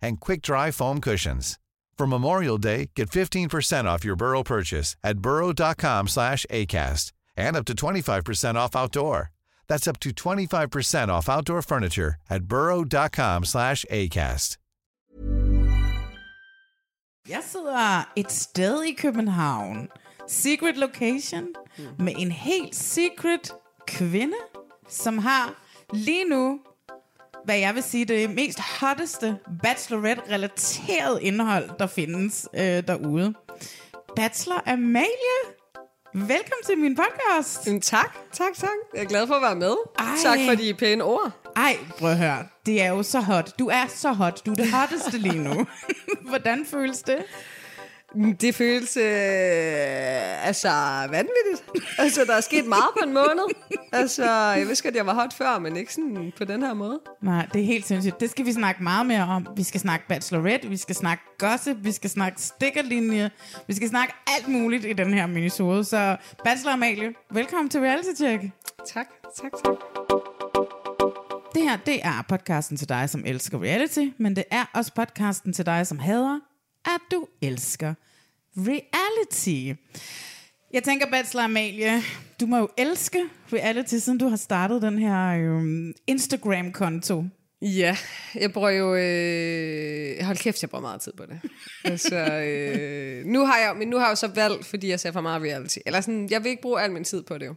and quick-dry foam cushions. For Memorial Day, get 15% off your Burrow purchase at burrow.com slash ACAST and up to 25% off outdoor. That's up to 25% off outdoor furniture at burrow.com slash ACAST. Jeg sidder et sted i København, secret location, hmm. med en helt secret kvinde, som har lige nu, hvad jeg vil sige, det mest hotteste bachelorette-relateret indhold, der findes øh, derude. Bachelor Amalie, velkommen til min podcast. Jamen, tak, tak, tak. Jeg er glad for at være med. Ej. Tak for de pæne ord. Ej, prøv at høre. Det er jo så hot. Du er så hot. Du er det hotteste lige nu. Hvordan føles det? Det føles øh, altså vanvittigt. Altså, der er sket meget på en måned. Altså, jeg vidste godt, jeg var hot før, men ikke sådan på den her måde. Nej, det er helt sindssygt. Det skal vi snakke meget mere om. Vi skal snakke bachelorette, vi skal snakke gossip, vi skal snakke stikkerlinje, vi skal snakke alt muligt i den her minisode. Så Bachelor Amalie, velkommen til Reality Check. Tak, tak, tak. Det her, det er podcasten til dig, som elsker reality, men det er også podcasten til dig, som hader, at du elsker reality. Jeg tænker, Bachelor Amalie, du må jo elske reality, siden du har startet den her øhm, Instagram-konto. Ja, jeg bruger jo... Øh, hold kæft, jeg bruger meget tid på det. altså, øh, nu har jeg, men nu har jeg jo så valgt, fordi jeg ser for meget reality. Eller sådan, jeg vil ikke bruge al min tid på det jo.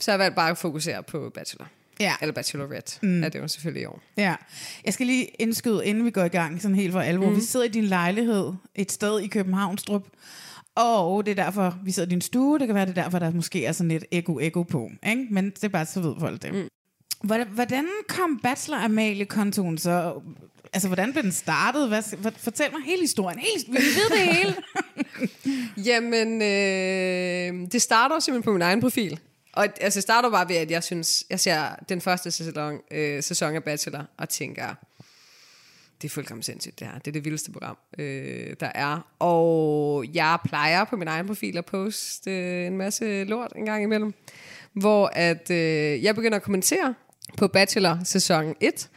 Så jeg har valgt bare at fokusere på Bachelor. Ja. Eller Bachelorette, mm. er det jo selvfølgelig i år. Ja, jeg skal lige indskyde, inden vi går i gang, sådan helt for alvor. Mm. Vi sidder i din lejlighed et sted i Københavnstrup, og det er derfor, vi sidder i din stue. Det kan være, det er derfor, der måske er sådan lidt ego-ego på. Ikke? Men det er bare, så ved folk det. Mm. Hvordan, kom Bachelor Amalie-kontoen så? Altså, hvordan blev den startet? Hvad, fortæl mig hele historien. Helt, vi ved det hele. Jamen, øh, det starter simpelthen på min egen profil. Og altså, jeg starter bare ved, at jeg synes, jeg ser den første sæson, øh, sæson af Bachelor, og tænker, det er fuldkommen sindssygt det her. Det er det vildeste program, øh, der er. Og jeg plejer på min egen profil at poste øh, en masse lort en gang imellem, hvor at øh, jeg begynder at kommentere på Bachelor sæson 1.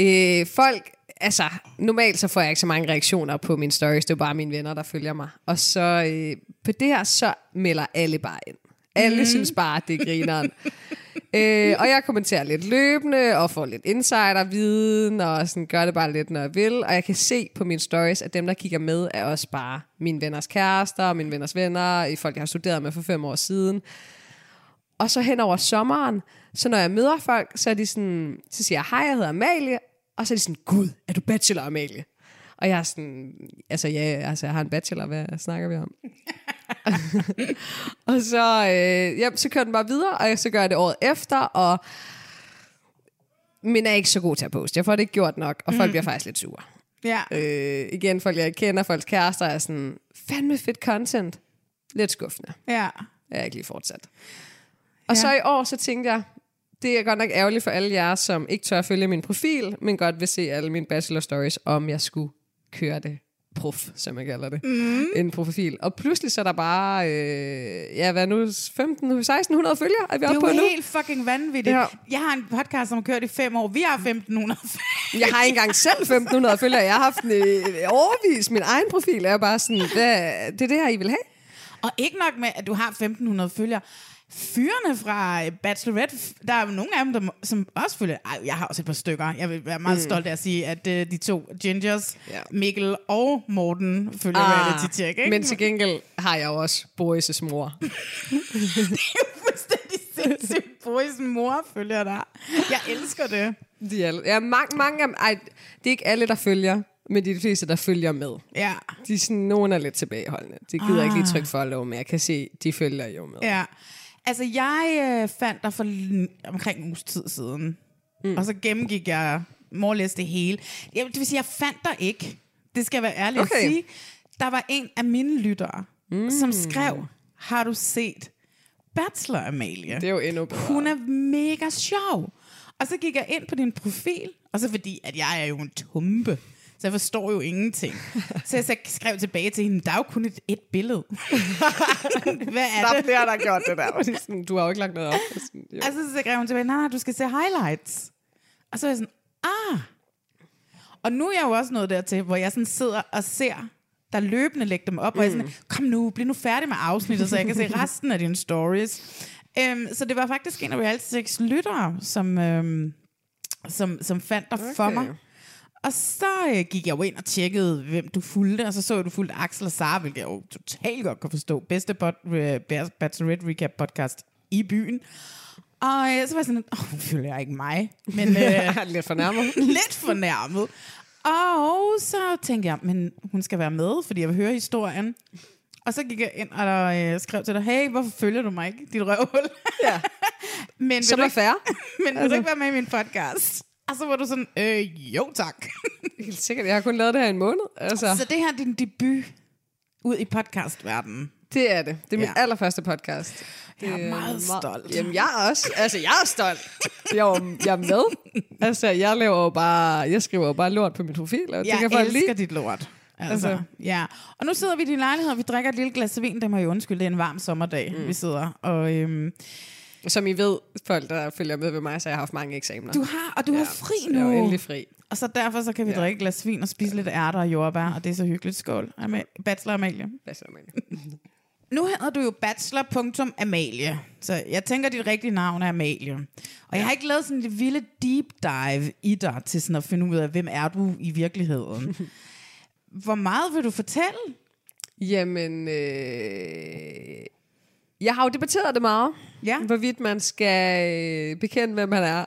Øh, folk, altså normalt så får jeg ikke så mange reaktioner på mine stories, det er bare mine venner, der følger mig. Og så øh, på det her, så melder alle bare ind. Alle mm. synes bare, det er grineren. øh, og jeg kommenterer lidt løbende, og får lidt insider-viden, og sådan gør det bare lidt, når jeg vil. Og jeg kan se på mine stories, at dem, der kigger med, er også bare mine venners kærester, mine venners venner, folk, jeg har studeret med for fem år siden. Og så hen over sommeren, så når jeg møder folk, så, er de sådan, så siger jeg, hej, jeg hedder Amalie, og så er de sådan, gud, er du bachelor, Amalie? Og jeg er sådan, altså ja, altså jeg har en bachelor, hvad snakker vi om? og så, øh, ja, så kører den bare videre, og så gør jeg det året efter, og men er ikke så god til at poste. Jeg får det ikke gjort nok, og folk mm. bliver faktisk lidt sure. ja. Øh, igen, folk jeg kender, folks kærester er sådan, fandme fedt content. Lidt skuffende. ja. Jeg er ikke lige fortsat. Og ja. så i år, så tænkte jeg, det er godt nok ærgerligt for alle jer, som ikke tør at følge min profil, men godt vil se alle mine bachelor stories, om jeg skulle køre det prof, som jeg kalder det, mm. en profil. Og pludselig så er der bare, øh, ja, hvad nu, 15, 1600 følgere, er vi Det oppe er på jo nu. helt fucking vanvittigt. Ja. Jeg har en podcast, som har kørt i fem år. Vi har 1500 Jeg har ikke engang selv 1500 følgere. Jeg har haft en øh, overvis. Min egen profil er bare sådan, hvad, det er det her, I vil have? Og ikke nok med, at du har 1500 følgere. Fyrene fra Bachelorette, der er nogle af dem, der, som også følger... Ej, jeg har også et par stykker. Jeg vil være meget mm. stolt af at sige, at uh, de to Gingers, Ja. Mikkel og Morten, følger ah, reality check. Ikke? men til gengæld har jeg jo også Boris' mor. det er jo fuldstændig sindssygt. Boris mor følger dig. Jeg elsker det. De er, alle- ja, mange, mange af ej, det er ikke alle, der følger, men det er de fleste, der følger med. Ja. De er sådan, nogen er lidt tilbageholdende. De gider ah. ikke lige trykke follow, men jeg kan se, de følger jo med. Ja. Altså, jeg øh, fandt dig for omkring en uges tid siden. Mm. Og så gennemgik jeg morlæst det hele. Jeg, det vil sige, jeg fandt dig ikke. Det skal jeg være ærlig Okay. at sige. Der var en af mine lyttere, mm. som skrev, har du set Bachelor Amalie? Det er jo endnu bedre. Hun er mega sjov. Og så gik jeg ind på din profil, og så fordi, at jeg er jo en tumpe, så jeg forstår jo ingenting. Så jeg så skrev tilbage til hende, der er jo kun et, et billede. Hvad er Der er det? der har gjort det der. er Sådan, du har jo ikke lagt noget op. Sådan, jo. Og så skrev hun tilbage, nej, du skal se highlights. Og så er jeg sådan, ah. Og nu er jeg jo også nået dertil, hvor jeg sådan sidder og ser, der løbende lægger dem op, mm. og jeg er sådan, kom nu, bliv nu færdig med afsnittet, så jeg kan se resten af dine stories. Um, så det var faktisk en af Reality Sex lyttere, som, um, som, som fandt dig okay. for mig. Og så øh, gik jeg jo ind og tjekkede, hvem du fulgte, og så så jeg, du fulgte Axel og Sara, hvilket jeg jo totalt godt kan forstå. Bedste bot, øh, Bachelorette Recap podcast i byen. Og øh, så var jeg sådan, åh, oh, følger jeg ikke mig, men øh, Lidt fornærmet. lidt fornærmet. Og så tænkte jeg, men hun skal være med, fordi jeg vil høre historien. Og så gik jeg ind og øh, skrev til dig, hey, hvorfor følger du mig ikke, dit røvhul? Ja. men Som er fair. men vil du ikke være med i min podcast? Og så var du sådan, øh, jo tak. Helt sikkert. Jeg har kun lavet det her en måned. Altså, Så det her er din debut ud i podcastverdenen. det er det. Det er min Ja. allerførste podcast. Det Jeg er meget stolt. Jamen, jeg er også. Altså, jeg er stolt. Jeg er, jeg er med. Altså, jeg laver jo bare... Jeg skriver jo bare lort på min profil, og det Jeg kan elsker lide. dit lort. Altså, Altså. ja. Og nu sidder vi i din lejlighed, og vi drikker et lille glas vin. Det må jeg undskylde, det er en varm sommerdag, mm. vi sidder. Og øhm, Som I ved, folk, der følger med ved mig, så jeg har haft mange eksamener. du har, og du ja, har fri så jeg er nu. endelig fri. Og så derfor så kan vi ja. drikke glas vin og spise lidt ærter og jordbær, og det er så hyggeligt. Skål. Ama- Bachelor Amalie. Så, Amalie? Nu hedder du jo bachelor.amalie, så jeg tænker, dit rigtige navn er Amalie. Og jeg har ikke lavet sådan et vilde deep dive i dig, til sådan at finde ud af, hvem er du i virkeligheden. Hvor meget vil du fortælle? Jamen, øh, jeg har jo debatteret det meget, Ja. hvorvidt man skal øh, bekende, hvem man er.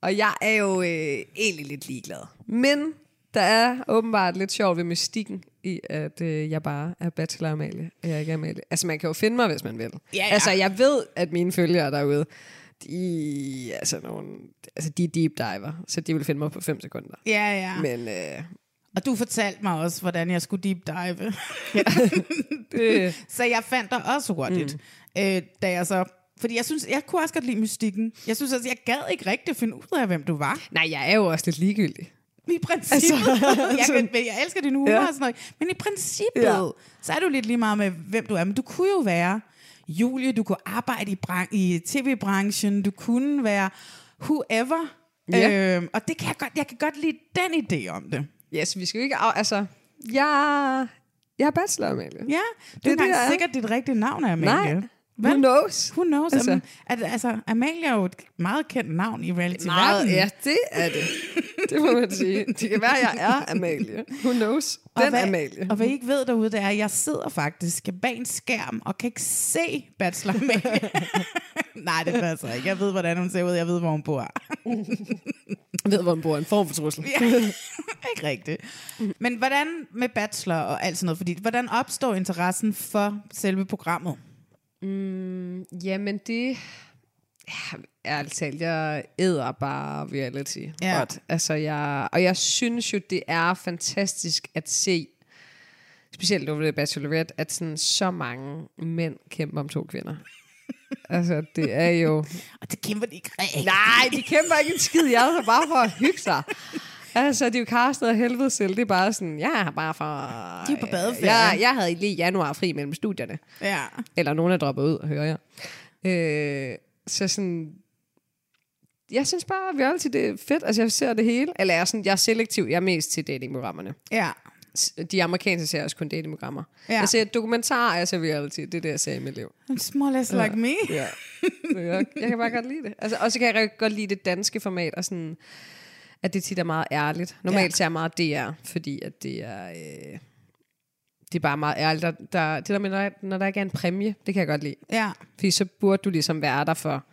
Og jeg er jo øh, egentlig lidt ligeglad. Men der er åbenbart lidt sjovt ved mystikken i, at øh, jeg bare er bachelor Amalie, og jeg ikke er Amalie. Altså, man kan jo finde mig, hvis man vil. Ja, ja. Altså, jeg ved, at mine følgere derude, de, altså, nogle, altså, de er deep diver, så de vil finde mig på 5 sekunder. Ja, ja. Men øh, Og du fortalte mig også, hvordan jeg skulle deep dive. det, så jeg fandt dig også hurtigt. Mm. Øh, da jeg så... Fordi jeg synes, jeg kunne også godt lide mystikken. Jeg synes også, jeg gad ikke rigtig finde ud af, hvem du var. nej, jeg er jo også lidt ligegyldig. I princippet. Altså, jeg, kan, men jeg elsker din humor Ja. og sådan noget. Men i princippet, Ja. så er du lidt lige meget med, hvem du er. Men du kunne jo være Julie, du kunne arbejde i, bran- i tv-branchen, du kunne være whoever. Ja. Øhm, og det kan jeg godt, jeg kan godt lide den idé om det. Ja, så vi skal jo ikke... Af, altså, jeg, jeg er bachelor, Amalie. Ja, Det det er det, jeg er. sikkert dit rigtige navn Amalie. Nej, who knows? Who knows? Altså. Altså, at, altså, Amalie er jo et meget kendt navn i reality Meget, verden. ja, det er det. Det må man sige. Det kan være, at jeg er Amalie. Who knows? Og Den hvad, Amalie. Og hvad I ikke ved derude, det er, at jeg sidder faktisk bag en skærm og kan ikke se Bachelor Amalie. Nej, det passer ikke. Jeg ved, hvordan hun ser ud. Jeg ved, hvor hun bor. Jeg ved, hvor man bor. En form for trussel. Ja, ikke rigtigt. Men hvordan med Bachelor og alt sådan noget? Fordi, hvordan opstår interessen for selve programmet? Jamen, det... Ja, ærligt talt, jeg æder bare reality. Ja. Godt. Altså, jeg, og jeg synes jo, det er fantastisk at se, specielt nu ved det Bachelorette, at sådan så mange mænd kæmper om to kvinder. altså, det er jo... Og det kæmper de ikke rigtigt. Nej, de kæmper ikke en skid. Jeg er bare for at hygge sig. Altså, de er jo castet af helvede selv. Det er bare sådan, jeg er bare for... De er på badeferie. Jeg, jeg havde lige januar fri mellem studierne. Ja. Eller nogen er droppet ud, hører jeg. Øh, så sådan... Jeg synes bare, at reality det er fedt. Altså, jeg ser det hele. Eller jeg er, sådan, jeg er selektiv. Jeg er mest til datingprogrammerne. Ja. De amerikanske ser også kun datingprogrammer. Ja. Jeg ser dokumentarer, jeg ser reality. Det er det, jeg ser i mit liv. It's more or less like me. Ja. jeg, jeg kan bare godt lide det. Altså, og så kan jeg godt lide det danske format, og sådan, at det tit er meget ærligt. Normalt Ja. ser jeg meget DR, fordi at det er... Øh, det er bare meget ærligt. Der, der, det der med, når, når der ikke er en præmie, det kan jeg godt lide. Ja. Fordi så burde du ligesom være der for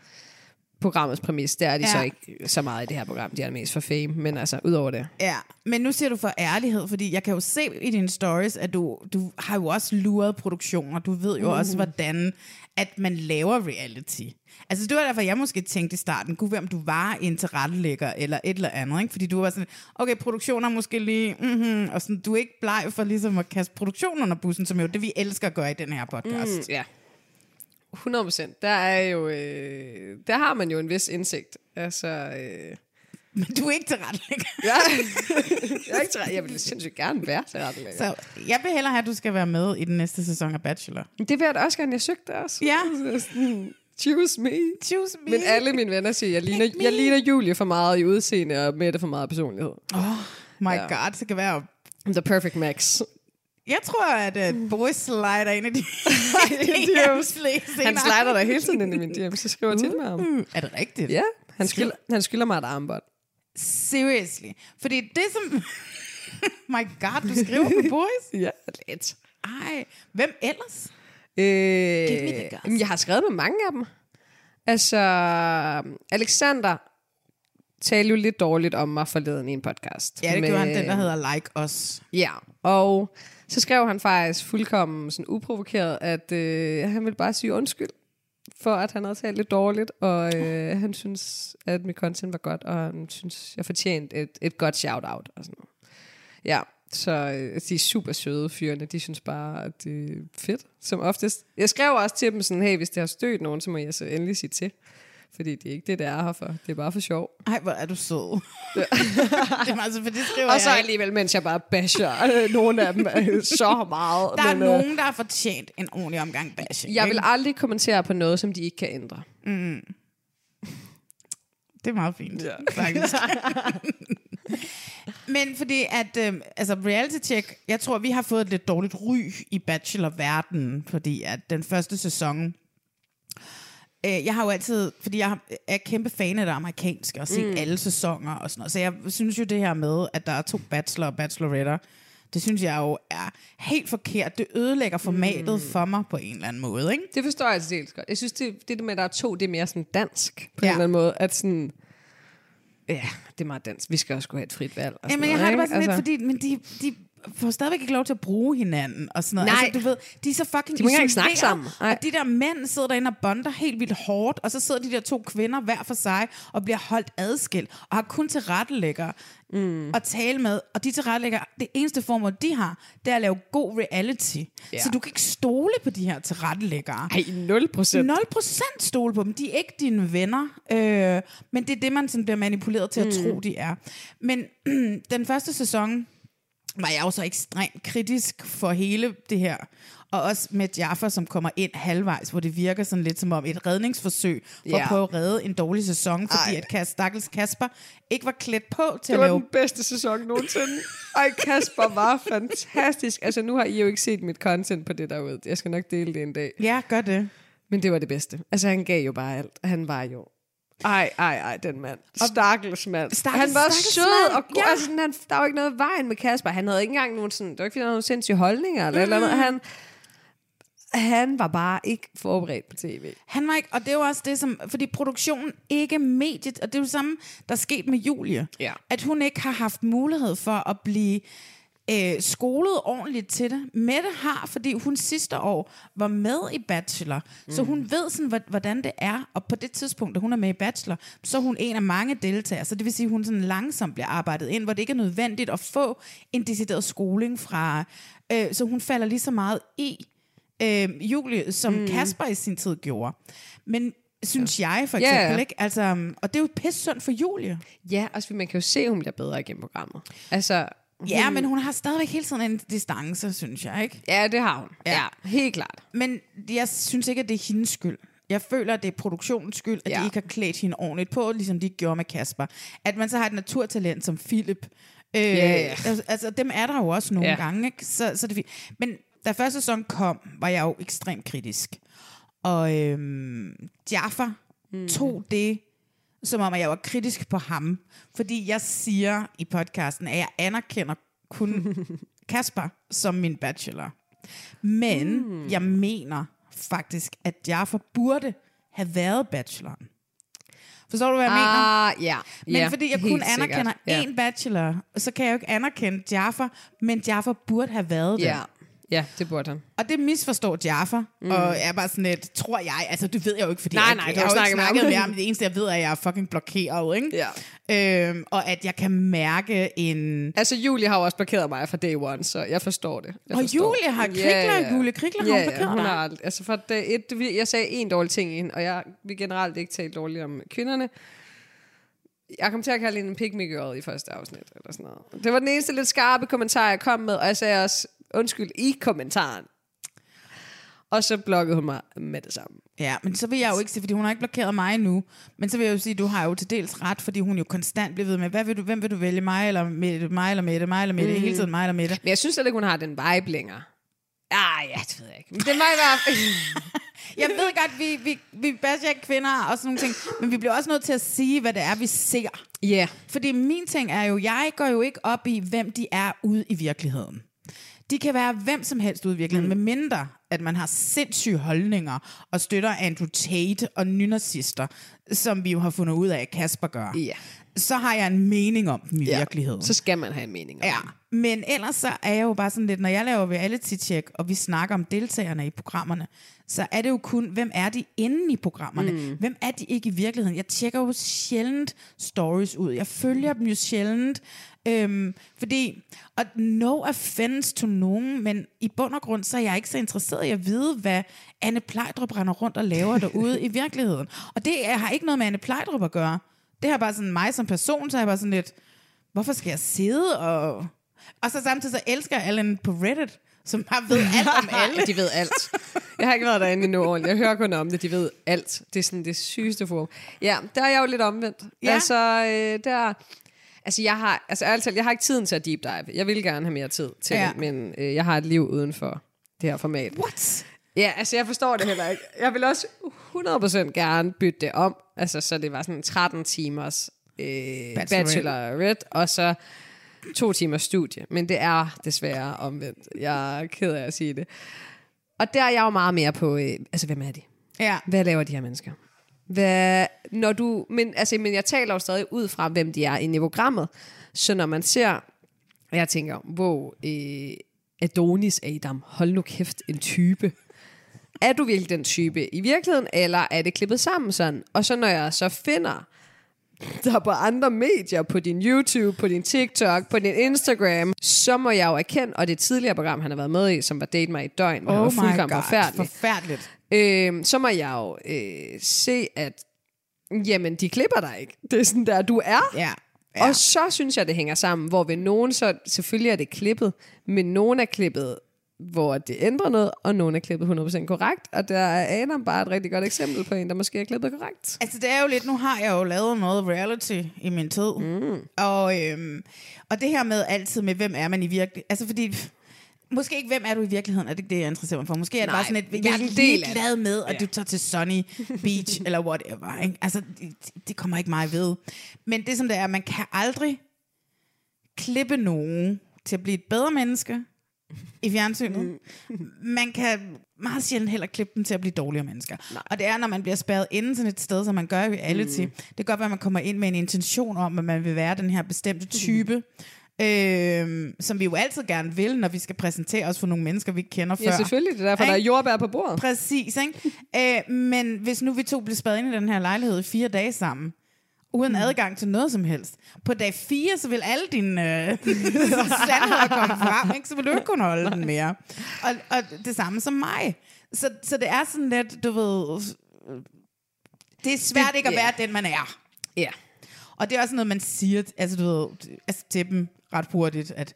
programmets præmis. Det er de Ja. så ikke så meget i det her program. De er mest for fame, men altså, udover det. Ja, men nu siger du for ærlighed, fordi jeg kan jo se i dine stories, at du, du har jo også luret produktioner. Du ved jo mm. også, hvordan at man laver reality. Altså det var derfor, jeg måske tænkte i starten, kunne være, om du var en tilrettelægger eller et eller andet. Ikke? Fordi du var sådan, okay, produktioner måske lige, mm-hmm, og sådan, du er ikke bleg for ligesom at kaste produktionen under bussen, som jo det, vi elsker at gøre i den her podcast. Mm. Ja. 100 procent. Der er jo, øh, der har man jo en vis indsigt. Altså, øh, men du er ikke tilrettelægger. ja. jeg, er ikke til, jeg vil sindssygt gerne være til rette Så jeg vil hellere have, at du skal være med i den næste sæson af Bachelor. Det vil jeg da også gerne. Jeg søgte også. Ja. Choose me. Choose me. Men alle mine venner siger, jeg ligner, jeg ligner Julie for meget i udseende, og Mette for meget personlighed. My Ja. god, så kan være The perfect max. Jeg tror, at uh, Boris slider ind i de DM's. DM's Han slider der hele tiden ind i min DM, så skriver jeg tit med ham. Mm, er det rigtigt? Ja, han skylder, han skylder mig et armbånd. Seriously. Fordi det som... My god, du skriver på Boris? Ja, lidt. Ej, hvem ellers? Øh, me the gossip. jamen, jeg har skrevet med mange af dem. Altså, Alexander talte jo lidt dårligt om mig forleden i en podcast. Ja, det med- gjorde han, den der hedder Like Us. Ja, og så skrev han faktisk fuldkommen sådan uprovokeret, at øh, han ville bare sige undskyld for, at han havde talt lidt dårligt, og øh, han synes, at mit content var godt, og han synes, jeg fortjente et, et godt shout-out og sådan noget. Ja, så øh, de er super søde fyrene, de synes bare, at det er fedt, som oftest. Jeg skrev også til dem sådan, hey, hvis det har stødt nogen, så må jeg så endelig sige til. Fordi det er ikke det, det er her for. Det er bare for sjov. Ej, hvor er du sød. det er altså, for det skriver Og så jeg ikke. alligevel, mens jeg bare basher øh, nogle af dem øh, så meget. Der er men, øh, nogen, der har fortjent en ordentlig omgang bashing. Jeg vil aldrig kommentere på noget, som de ikke kan ændre. Det er meget fint, ja. faktisk. Men fordi at, øh, altså reality check, jeg tror, vi har fået et lidt dårligt ry i bachelor-verdenen, fordi at den første sæson, øh, jeg har jo altid, fordi jeg er kæmpe fan af det amerikanske, og set mm. alle sæsoner og sådan noget, så jeg synes jo det her med, at der er to bachelor og bacheloretter, det synes jeg jo er helt forkert. Det ødelægger formatet mm. for mig på en eller anden måde, ikke? Det forstår jeg altså helt godt. Jeg synes, det, det med, at der er to, det er mere sådan dansk på Ja. en eller anden måde. At sådan, ja, det er meget dansk. Vi skal også kunne have et frit valg. Og Ja, sådan men jeg har det bare sådan Altså, lidt, fordi men de, de får stadigvæk ikke lov til at bruge hinanden og sådan noget. Nej. Altså, du ved, de er så fucking De må ikke engang snakke sammen. Nej. Og de der mænd sidder derinde og bonder helt vildt hårdt, og så sidder de der to kvinder hver for sig og bliver holdt adskilt, og har kun til rettelægger mm. at tale med. Og de til rettelægger, det eneste formål, de har, det er at lave god reality. Ja. Så du kan ikke stole på de her til rettelæggere. Ej, 0 procent. 0% stole på dem. De er ikke dine venner. Øh, men det er det, man sådan bliver manipuleret til at mm. tro, de er. Men den første sæson var jeg jo så ekstremt kritisk for hele det her. Og også med Jaffa, som kommer ind halvvejs, hvor det virker sådan lidt som om et redningsforsøg for Ja. at prøve at redde en dårlig sæson, fordi Ej. at Kas, stakkels Kasper ikke var klædt på til Det at var lave... den bedste sæson nogensinde. Ej, Kasper var fantastisk. Altså, nu har I jo ikke set mit content på det derude. Jeg skal nok dele det en dag. Ja, gør det. Men det var det bedste. Altså, han gav jo bare alt. Han var jo... Ej, ej, ej, den mand. Stakkels mand. Stakkels- han var sød mand, og god. ja. Altså, sådan, han, der var ikke noget vejen med Kasper. Han havde ikke engang nogen sådan... Det var ikke, fordi han havde nogen sindssyge holdninger eller, mm. eller noget. Han, han var bare ikke forberedt på tv. Han var ikke, og det jo også det, som, fordi produktionen ikke mediet, og det er jo det samme, der er sket med Julie. Ja. At hun ikke har haft mulighed for at blive øh, skolet ordentligt til det. Mette har, fordi hun sidste år var med i Bachelor, mm. så hun ved sådan, hvor- hvordan det er, og på det tidspunkt, da hun er med i Bachelor, så er hun en af mange deltagere, så det vil sige, at hun sådan langsomt bliver arbejdet ind, hvor det ikke er nødvendigt at få en decideret skoling fra, øh, så hun falder lige så meget i øh, Julie, som mm. Kasper i sin tid gjorde. Men synes ja. jeg for eksempel, ja. ikke? Altså, og det er jo pisse synd for Julie. Ja, også fordi man kan jo se, at hun bliver bedre igennem programmet. Altså, Ja, men hun har stadigvæk hele tiden en distance, synes jeg, ikke? ja, det har hun. Ja. Ja, helt klart. Men jeg synes ikke, at det er hendes skyld. Jeg føler, at det er produktionens skyld, at ja. De ikke har klædt hende ordentligt på, ligesom de gjorde med Kasper. At man så har et naturtalent som Philip. Øh, Ja, ja. Altså, altså, dem er der jo også nogle. Ja. gange, ikke? Så, så det. Men da første sæson kom, var jeg jo ekstremt kritisk. Og øhm, Jaffa mm. tog det, som om at jeg var kritisk på ham. Fordi jeg siger i podcasten, at jeg anerkender kun Kasper som min bachelor. Men mm. jeg mener faktisk, at Jaffa burde have været bacheloren. Forstår du, hvad jeg mener? Ah, ja. Men ja, fordi jeg kun anerkender sikkert. én bachelor, så kan jeg jo ikke anerkende Jaffa, men Jaffa burde have været det. Ja. Ja, det burde han. Og det misforstår Jaffa, mm. og er bare sådan lidt, tror jeg, altså det ved jeg jo ikke, fordi Nej, jeg, nej, jeg, jeg har har jo ikke snakket med ham. Det eneste, jeg ved, er, at jeg er fucking blokeret, ikke? Ja. Øhm, og at jeg kan mærke en... Altså, Julie har jo også blokeret mig fra day one, så jeg forstår det. Jeg Og forstår. Julie har krikler, Julie Krikler har ja, hun blokeret ja, hun har altså fra dag et, jeg sagde en dårlig ting ind, og jeg vil generelt ikke tale dårligt om kvinderne. Jeg kom til at kalde hende en me girl i første afsnit, eller sådan noget. Det var den eneste lidt skarpe kommentar, jeg kom med, og jeg sagde også undskyld i kommentaren. Og så blokkede hun mig med det samme. Ja, men så vil jeg jo ikke sige, fordi hun har ikke blokeret mig nu, men så vil jeg jo sige, at du har jo til dels ret, fordi hun jo konstant bliver ved med, hvad vil du, hvem vil du vælge, mig eller Mette, mig eller Mette, mig eller Mette, mm. hele tiden mig eller Mette. Men jeg synes slet ikke, hun har den vibe længere. Ah, ja, det ved jeg ikke. Men det var i hvert fald... Jeg ved godt, vi, vi, vi basher ikke kvinder og sådan nogle ting, men vi bliver også nødt til at sige, hvad det er, vi ser. Ja. Yeah. Fordi min ting er jo, jeg går jo ikke op i, hvem de er ude i virkeligheden. De kan være hvem som helst ude i virkeligheden, mm. med mindre at man har sindssyge holdninger og støtter Andrew Tate og nynazister, som vi jo har fundet ud af, at Kasper gør. Ja. Så har jeg en mening om dem i Ja. virkeligheden. Så skal man have en mening om Ja, det. men ellers så er jeg jo bare sådan lidt, når jeg laver reality-check, og vi snakker om deltagerne i programmerne, så er det jo kun, hvem er de inde i programmerne? Mm. Hvem er de ikke i virkeligheden? Jeg tjekker jo sjældent stories ud. Jeg følger dem jo sjældent. Øhm, fordi, og no offense to nogen, men i bund og grund, så er jeg ikke så interesseret i at vide, hvad Anne Plejdrup render rundt og laver derude i virkeligheden. Og det er- har ikke noget med Anne Plejdrup at gøre. Det har bare sådan mig som person, så er jeg bare sådan lidt, hvorfor skal jeg sidde og... Og så samtidig så elsker jeg Allen på Reddit, som bare ved alt om alle. de ved alt. Jeg har ikke været derinde endnu ordentligt. Jeg hører kun om det. De ved alt. Det er sådan det sygeste forum. Ja, der er jeg jo lidt omvendt. Ja. Altså, øh, der... Altså, jeg har, altså ærligt talt, jeg har ikke tiden til at deep dive. Jeg vil gerne have mere tid til Ja. det, men øh, jeg har et liv uden for det her format. What? Ja, altså jeg forstår det heller ikke. Jeg vil også 100% gerne bytte det om, altså så det var sådan 13 timers øh, Bachelorette. bachelorette, og så to timers studie. Men det er desværre omvendt. Jeg er ked af at sige det. Og der er jeg jo meget mere på, øh, altså hvem er de? Ja. Hvad laver de her mennesker? Hvad, når du, men, altså, men jeg taler jo stadig ud fra, hvem de er inde i programmet. Så når man ser, jeg tænker, wow, øh, Adonis Adam, hold nu kæft, en type. Er du virkelig den type i virkeligheden, eller er det klippet sammen sådan? Og så når jeg så finder der på andre medier, på din YouTube, på din TikTok, på din Instagram, så må jeg jo erkende, og det tidligere program, han har været med i, som var Date mig i døgn, hvor han var Oh fuldkommen god, forfærdelig, forfærdeligt. Øh, så må jeg jo øh, se, at jamen, de klipper dig ikke. Det er sådan der, du er. Ja. Ja. Og så synes jeg, det hænger sammen, hvor ved nogen, så selvfølgelig er det klippet, men nogen er klippet, hvor det ændrer noget, og nogen er klippet 100% korrekt, og der er Adam bare et rigtig godt eksempel på en, der måske er klippet korrekt. Altså, det er jo lidt, nu har jeg jo lavet noget reality i min tid. Mm. Og, øhm, og det her med altid med, hvem er man i virkeligheden? Altså, fordi... Måske ikke, hvem er du i virkeligheden? Er det ikke det, jeg interesserer mig for? Måske er det Nej, bare sådan et, jeg er det? ligeglad med, at du tager til Sunny Beach, eller whatever. Ikke? Altså, det, det kommer ikke mig ved. Men det som det er, man kan aldrig klippe nogen til at blive et bedre menneske i fjernsynet. Man kan meget sjældent heller klippe dem til at blive dårligere mennesker. Nej. Og det er, når man bliver spærret inde sådan et sted, som man gør i reality. Mm. Det kan godt være, at man kommer ind med en intention om, at man vil være den her bestemte type. Mm. Øhm, som vi jo altid gerne vil, når vi skal præsentere os for nogle mennesker, vi ikke kender før. Ja, selvfølgelig. Det er derfor, der er jordbær på bordet. Præcis, ikke? øh, men hvis nu vi to blev spadet ind i den her lejlighed i fire dage sammen, uden mm. adgang til noget som helst. På dag 4, så vil alle dine øh, sandheder komme frem, ikke? så vil du ikke kunne holde den mere. Og, og det samme som mig. Så, så det er sådan lidt, du ved... Det er svært Det- ikke at ja. være den, man er. Ja. Og det er også noget, man siger altså, du ved, altså, til dem ret hurtigt, at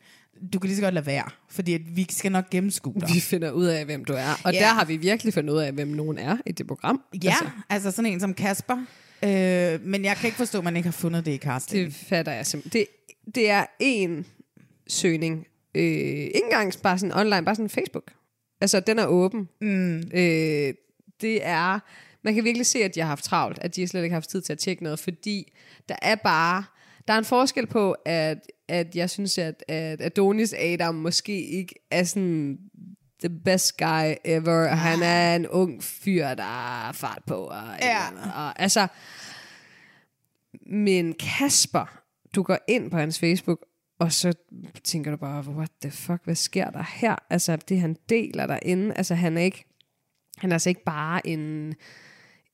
du kan lige så godt lade være, fordi at vi skal nok gennemskue dig. Vi finder ud af, hvem du er. Og Ja. der har vi virkelig fundet ud af, hvem nogen er i det program. Ja, altså, altså sådan en som Kasper. Øh, men jeg kan ikke forstå, at man ikke har fundet det i casting. Det fatter jeg simpelthen. Det, det er en søgning. Øh, ikke engang bare sådan online, bare sådan Facebook. Altså, den er åben. Mm. Øh, det er... Man kan virkelig se, at de har haft travlt, at de slet ikke har haft tid til at tjekke noget, fordi der er bare... Der er en forskel på, at, at jeg synes, at, at Adonis Adam måske ikke er sådan the best guy ever. Ah. Han er en ung fyr, der har fart på. Og, Ja. eller og altså, Men Kasper, du går ind på hans Facebook, og så tænker du bare, what the fuck, hvad sker der her? Altså, det han deler derinde, altså han er ikke, han er altså ikke bare en,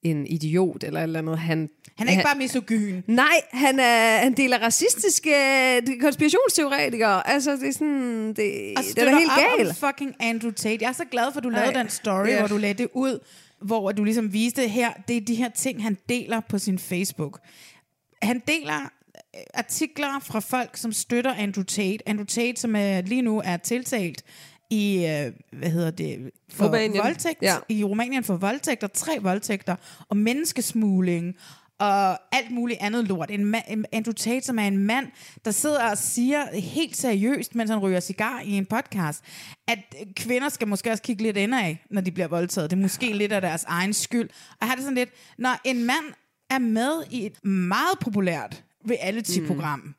en idiot eller eller andet. Han, Han er ikke bare misogyn. Nej, han, er, han deler racistiske øh, konspirationsteoretikere. Altså, det er sådan, det, Og det er helt galt. fucking Andrew Tate. Jeg er så glad for, at du lavede Ej, den story, ja. hvor du lagde det ud, hvor du ligesom viste her, det er de her ting, han deler på sin Facebook. Han deler øh, artikler fra folk, som støtter Andrew Tate. Andrew Tate, som er, lige nu er tiltalt i, øh, hvad hedder det, for Rumænien. voldtægt. Ja. I Rumænien for voldtægter, tre voldtægter, og menneskesmugling, og alt muligt andet lort. En ma- en Andrew Tate, som er en mand, der sidder og siger helt seriøst, mens han ryger cigar i en podcast, at kvinder skal måske også kigge lidt indad, når de bliver voldtaget. Det er måske lidt af deres egen skyld. Og har det sådan lidt, når en mand er med i et meget populært reality-program, mm.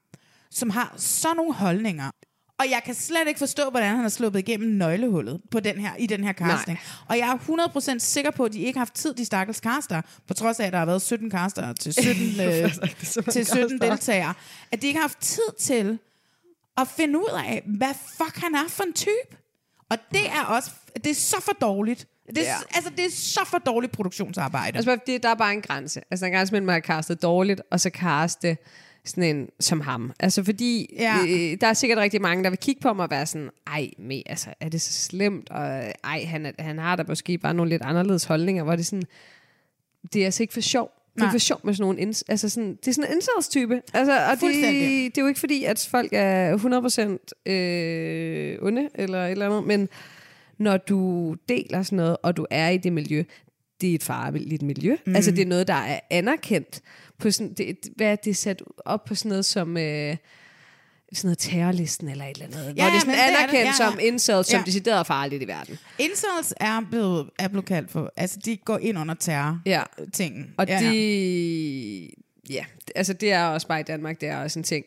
som har sådan nogle holdninger, og jeg kan slet ikke forstå, hvordan han har sluppet igennem nøglehullet på den her, i den her casting. Nej. Og jeg er 100% sikker på, at de ikke har haft tid, de stakkels caster, på trods af, at der har været 17 caster til 17, øh, til 17 deltagere, at de ikke har haft tid til at finde ud af, hvad fuck han er for en type. Og det er også, det er så for dårligt. Det er, Ja. Altså, det er så for dårligt produktionsarbejde. Altså, det, der er bare en grænse. Altså, der er en grænse mellem at castet dårligt, og så caste sådan en som ham. Altså, fordi Ja. øh, der er sikkert rigtig mange, der vil kigge på mig og være sådan, ej, me, altså, er det så slemt? Og ej, han, han har da måske bare nogle lidt anderledes holdninger, hvor det er sådan, det er altså ikke for sjov. Det er for sjov med sådan nogle, ins- altså sådan, det er sådan en incels-type. Altså, og det, det er jo ikke fordi, at folk er 100% øh, onde, eller et eller andet, men når du deler sådan noget, og du er i det miljø, det er et farligt miljø. Mm. Altså, det er noget, der er anerkendt. På sådan, det, hvad er det sat op på sådan noget som... Øh, sådan noget terrorlisten eller et eller andet. Ja, hvor det er sådan men det det, anerkendt ja, ja. som incels, som Ja. decideret farligt i verden. Incels er blevet, er blevet kaldt for, altså de går ind under terror Ja. tingen. Og ja, ja. ja, altså det er også bare i Danmark, det er også en ting.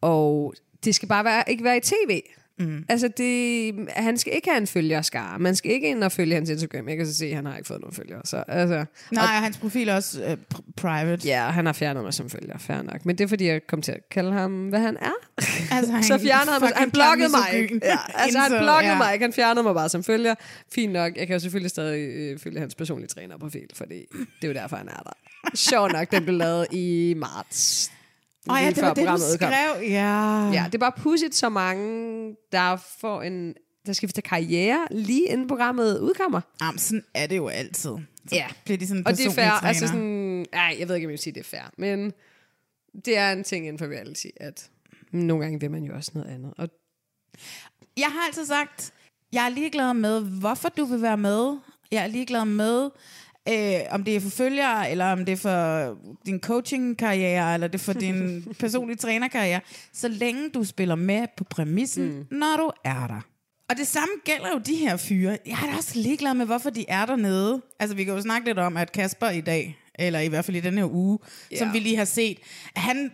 Og det skal bare være, ikke være i tv. Mm. Altså, det, han skal ikke have en følgerskare. Man skal ikke ind og følge hans Instagram. Jeg kan så se, at han har ikke fået nogen følgere. Så, altså, Nej, og hans profil er også øh, pr- private. ja, han har fjernet mig som følger. Fair nok. Men det er, fordi jeg kom til at kalde ham, hvad han er. Altså, han så fjernede han mig. Han blokkede mig ikke. Ja, altså, han blokkede ja. mig ikke. Han fjernede mig bare som følger. Fint nok. Jeg kan jo selvfølgelig stadig øh, følge hans personlige trænerprofil, fordi det er jo derfor, han er der. Sjov nok, den blev lavet i marts. Åh ja, Lige det var det, du skrev. Ja. Ja, det er bare pudsigt så mange, der får en der skifter karriere lige inden programmet udkommer. Jamen, sådan er det jo altid. Så Ja. bliver de sådan Og det er fair. personlige Altså træner. sådan, ej, jeg ved ikke, om jeg vil sige, det er fair. Men det er en ting inden for reality, at nogle gange vil man jo også noget andet. Og Jeg har altid sagt, jeg er ligeglad med, hvorfor du vil være med. Jeg er ligeglad med, øh, om det er for følgere, eller om det er for din coaching-karriere, eller det er for din personlige trænerkarriere. Så længe du spiller med på præmissen, mm. når du er der. Og det samme gælder jo de her fyre. Jeg er da også ligeglad med, hvorfor de er dernede. Altså, vi kan jo snakke lidt om, at Kasper i dag, eller i hvert fald i den her uge, yeah. som vi lige har set, han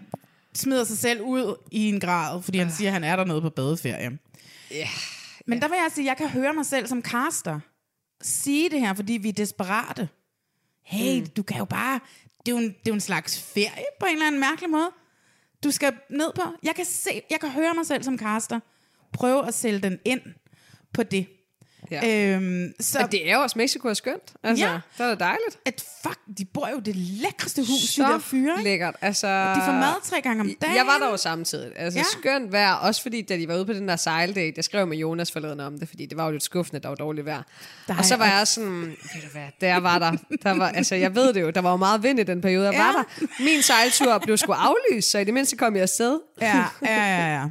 smider sig selv ud i en grad, fordi han siger, at han er dernede på badeferie. ja, Men der vil jeg sige, at jeg kan høre mig selv som caster sige det her, fordi vi er desperate. Hey, mm. du kan jo bare... Det er jo, en, det er jo en slags ferie på en eller anden mærkelig måde. Du skal ned på... Jeg kan, se, jeg kan høre mig selv som caster prøve at sælge den ind på det. Ja. Øhm, så Og det er jo også Mexico er skønt. Altså, Ja. det er da dejligt. at fuck, de bor jo det lækreste hus, de der fyre. ikke? lækkert. Altså, De får mad tre gange om dagen. Jeg var der jo samtidig. Altså Ja. skønt vejr, også fordi da de var ude på den der sejldate, jeg skrev med Jonas forleden om det, fordi det var jo lidt skuffende, der var dårligt vejr. Der og så var jeg sådan, ved du hvad, der var der, der var, altså jeg ved det jo, der var jo meget vind i den periode, jeg Ja. var der. Min sejltur blev sgu aflyst, så i det mindste kom jeg afsted. Ja, ja, ja, ja.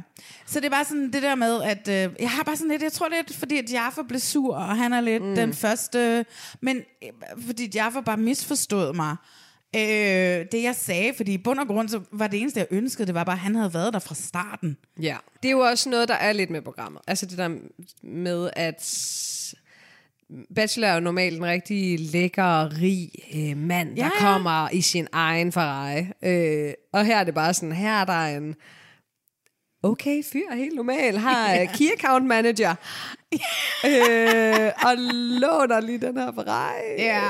Så det er bare sådan det der med, at øh, jeg har bare sådan lidt, jeg tror lidt, fordi at Jaffa blev sur, og han er lidt mm. den første, men øh, fordi Jaffa bare misforstod mig. Øh, det jeg sagde, fordi i bund og grund, så var det eneste, jeg ønskede, det var bare, at han havde været der fra starten. Ja. Det er jo også noget, der er lidt med programmet. Altså det der med, at Bachelor er jo normalt en rigtig lækker, rig øh, mand, der Ja, ja. kommer i sin egen Ferrari. Øh, og her er det bare sådan, her er der en okay fyr, helt normal, har ja. key account manager, øh, og låner lige den her Ferrari. Ja.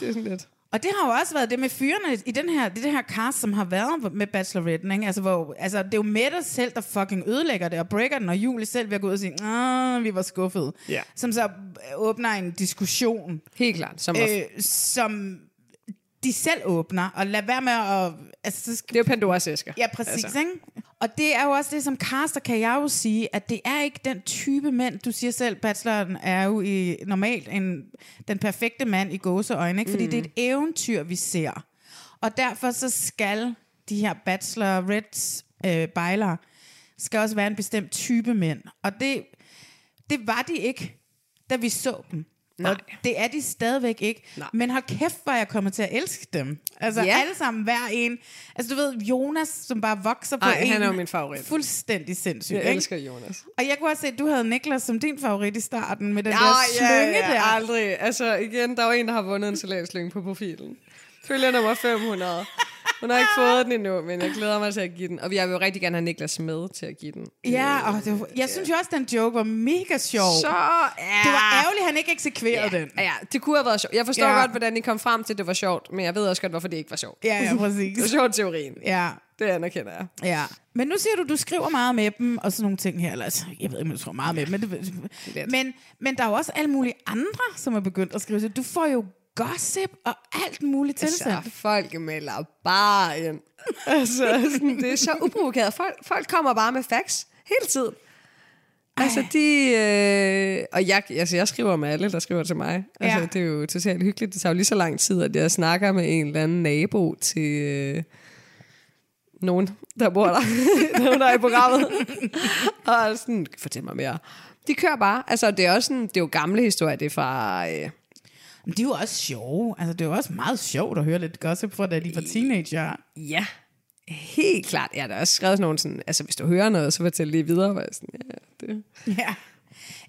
Det er sådan lidt... Og det har jo også været det med fyrene i den her, det, det her cast, som har været med Bachelorette, ikke? Altså, hvor, altså, det er jo Mette selv, der fucking ødelægger det, og breaker den, og Julie selv at gå ud og sige, vi var skuffede. Ja. Som så åbner en diskussion, Helt klart. Som øh, som de selv åbner, og lad være med at... Altså, så skal, det er jo Pandoras æsker. Ja, præcis. Altså. Ikke? Og det er jo også det, som caster kan jeg jo sige, at det er ikke den type mænd, du siger selv, bacheloren er jo i, normalt en, den perfekte mand i gåseøjne, ikke? fordi mm. det er et eventyr, vi ser. Og derfor så skal de her bachelor øh, bejlere, skal også være en bestemt type mænd. Og det, det var de ikke, da vi så dem. Nej. Og det er de stadigvæk ikke. Nej. Men hold kæft, hvor jeg kommer til at elske dem. Altså Ja. alle sammen, hver en. Altså du ved, Jonas, som bare vokser på Ej, en. han er jo min favorit. Fuldstændig sindssyg. Jeg ikke? elsker Jonas. Og jeg kunne også se, at du havde Niklas som din favorit i starten, med den Ja, der slynge ja, ja, der. aldrig. Altså igen, der er jo en, der har vundet en salatslynge på profilen. Følger nummer 500. Hun har ikke fået den endnu, men jeg glæder mig til at give den. Og jeg vil jo rigtig gerne have Niklas med til at give den. Ja, og det var, jeg synes jo også, den joke var mega sjov. Så ja. Det var ærgerligt, at han ikke eksekverede ja, den. Ja, det kunne have været sjovt. Jeg forstår Ja. godt, hvordan I kom frem til, at det var sjovt, men jeg ved også godt, hvorfor det ikke var sjovt. Ja, ja, Det var præcis. sjovt teorien. Ja, Det anerkender jeg. ja. Men nu siger du, du skriver meget med dem, og sådan nogle ting her. Eller, altså, jeg ved ikke, om du tror meget med dem. Men, det, men, men der er jo også alle mulige andre, som er begyndt at skrive. Så du får jo gossip og alt muligt tilsendt. Altså, folk melder bare ind. altså, sådan, det er så uprovokeret. Folk, folk kommer bare med facts hele tiden. Altså, de... Øh, og jeg, altså, jeg skriver med alle, der skriver til mig. Altså, Ja. det er jo totalt hyggeligt. Det tager jo lige så lang tid, at jeg snakker med en eller anden nabo til... Øh, nogen, der bor der. nogen, der er i programmet. og sådan, fortæl mig mere. De kører bare. Altså, det er også sådan, det er jo gamle historier. Det er fra... Øh, Men de er jo også sjove. Altså, det er jo også meget sjovt at høre lidt gossip fra, da de var teenager. Ja, helt klart. Jeg har da også skrevet nogle sådan, altså hvis du hører noget, så fortæl lige videre. Jeg sådan, ja, det. Ja.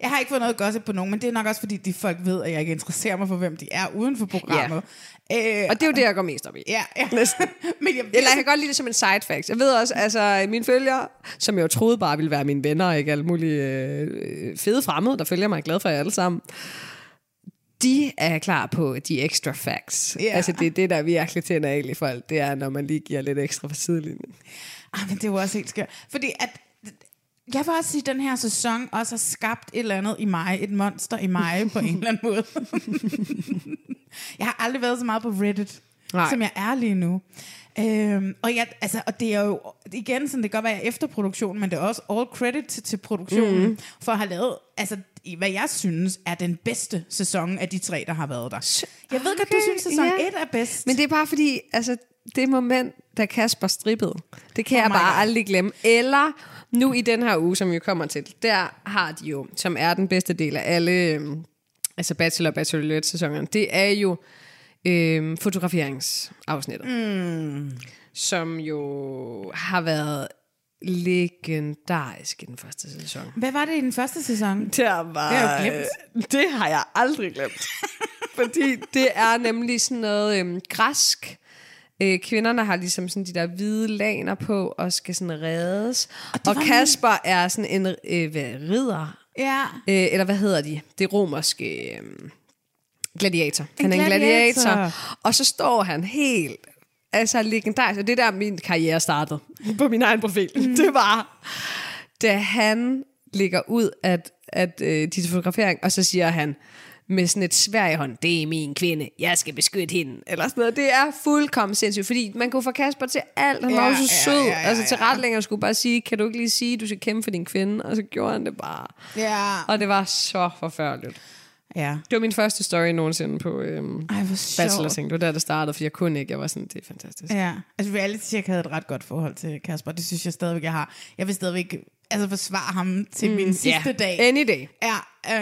Jeg har ikke fået noget gossip på nogen, men det er nok også, fordi de folk ved, at jeg ikke interesserer mig for, hvem de er uden for programmet. Ja. Øh, Og det er jo det, jeg går mest op i. ja, ja. Næsten. men jeg, Eller jeg kan godt lide det som en side fact. Jeg ved også, altså mine følgere, som jeg jo troede bare ville være mine venner, ikke alle mulige øh, fede fremmede, der følger mig, jeg er glad for jer alle sammen. De er klar på de extra facts. Ja. Altså det er det, der virkelig tænder af i folk. Det er, når man lige giver lidt ekstra fra sidelinjen. Ah, men det er jo også helt skørt. Fordi at, jeg vil også sige, at den her sæson også har skabt et eller andet i mig, et monster i mig på en eller anden måde. jeg har aldrig været så meget på Reddit, Nej. Som jeg er lige nu. Øhm, og, jeg, altså, og det er jo igen sådan, det kan godt være efter produktionen, men det er også all credit til, til produktionen mm. for at have lavet, altså, i, hvad jeg synes er den bedste sæson af de tre, der har været der. Jeg ved godt, du Okay, synes, sæson ja. 1 er bedst. Men det er bare fordi, altså, det moment, da Kasper strippede, det kan Oh jeg bare God. aldrig glemme. Eller nu i den her uge, som vi kommer til, der har de jo, som er den bedste del af alle, øhm, altså Bachelor og Bachelorette-sæsonerne, det er jo øhm, fotograferingsafsnittet. Mm. Som jo har været legendarisk i den første sæson. Hvad var det i den første sæson? Der var, Det har jeg glemt. Det har jeg aldrig glemt. Fordi det er nemlig sådan noget øhm, græsk. Øh, kvinderne har ligesom sådan de der hvide laner på og skal sådan reddes. Og, og Kasper er sådan en øh, hvad, ridder. Ja. Øh, eller hvad hedder de? Det romerske øh, gladiator. En han er en gladiator. gladiator. Og så står han helt altså legendarisk. Og det er der min karriere startede på min egen profil. Mm. Det var, da han ligger ud at, at øh, til fotografering, og så siger han med sådan et svær i hånd, det er min kvinde, jeg skal beskytte hende, eller sådan noget. Det er fuldkommen sindssygt, fordi man kunne få Kasper til alt, han var Ja, jo så ja, sød. ja, ja, altså til ja. retlængere skulle bare sige, kan du ikke lige sige, du skal kæmpe for din kvinde, og så gjorde han det bare. Ja. Og det var så forfærdeligt. Ja. Det var min første story nogensinde på øhm, Ej, bachelor Det var der, det startede, for jeg kunne ikke. Jeg var sådan, det er fantastisk. Ja, altså reality check havde et ret godt forhold til Kasper. Det synes jeg stadigvæk, jeg har. Jeg vil stadigvæk altså forsvare ham til mm, min sidste Ja, dag. any day. Ja, øh,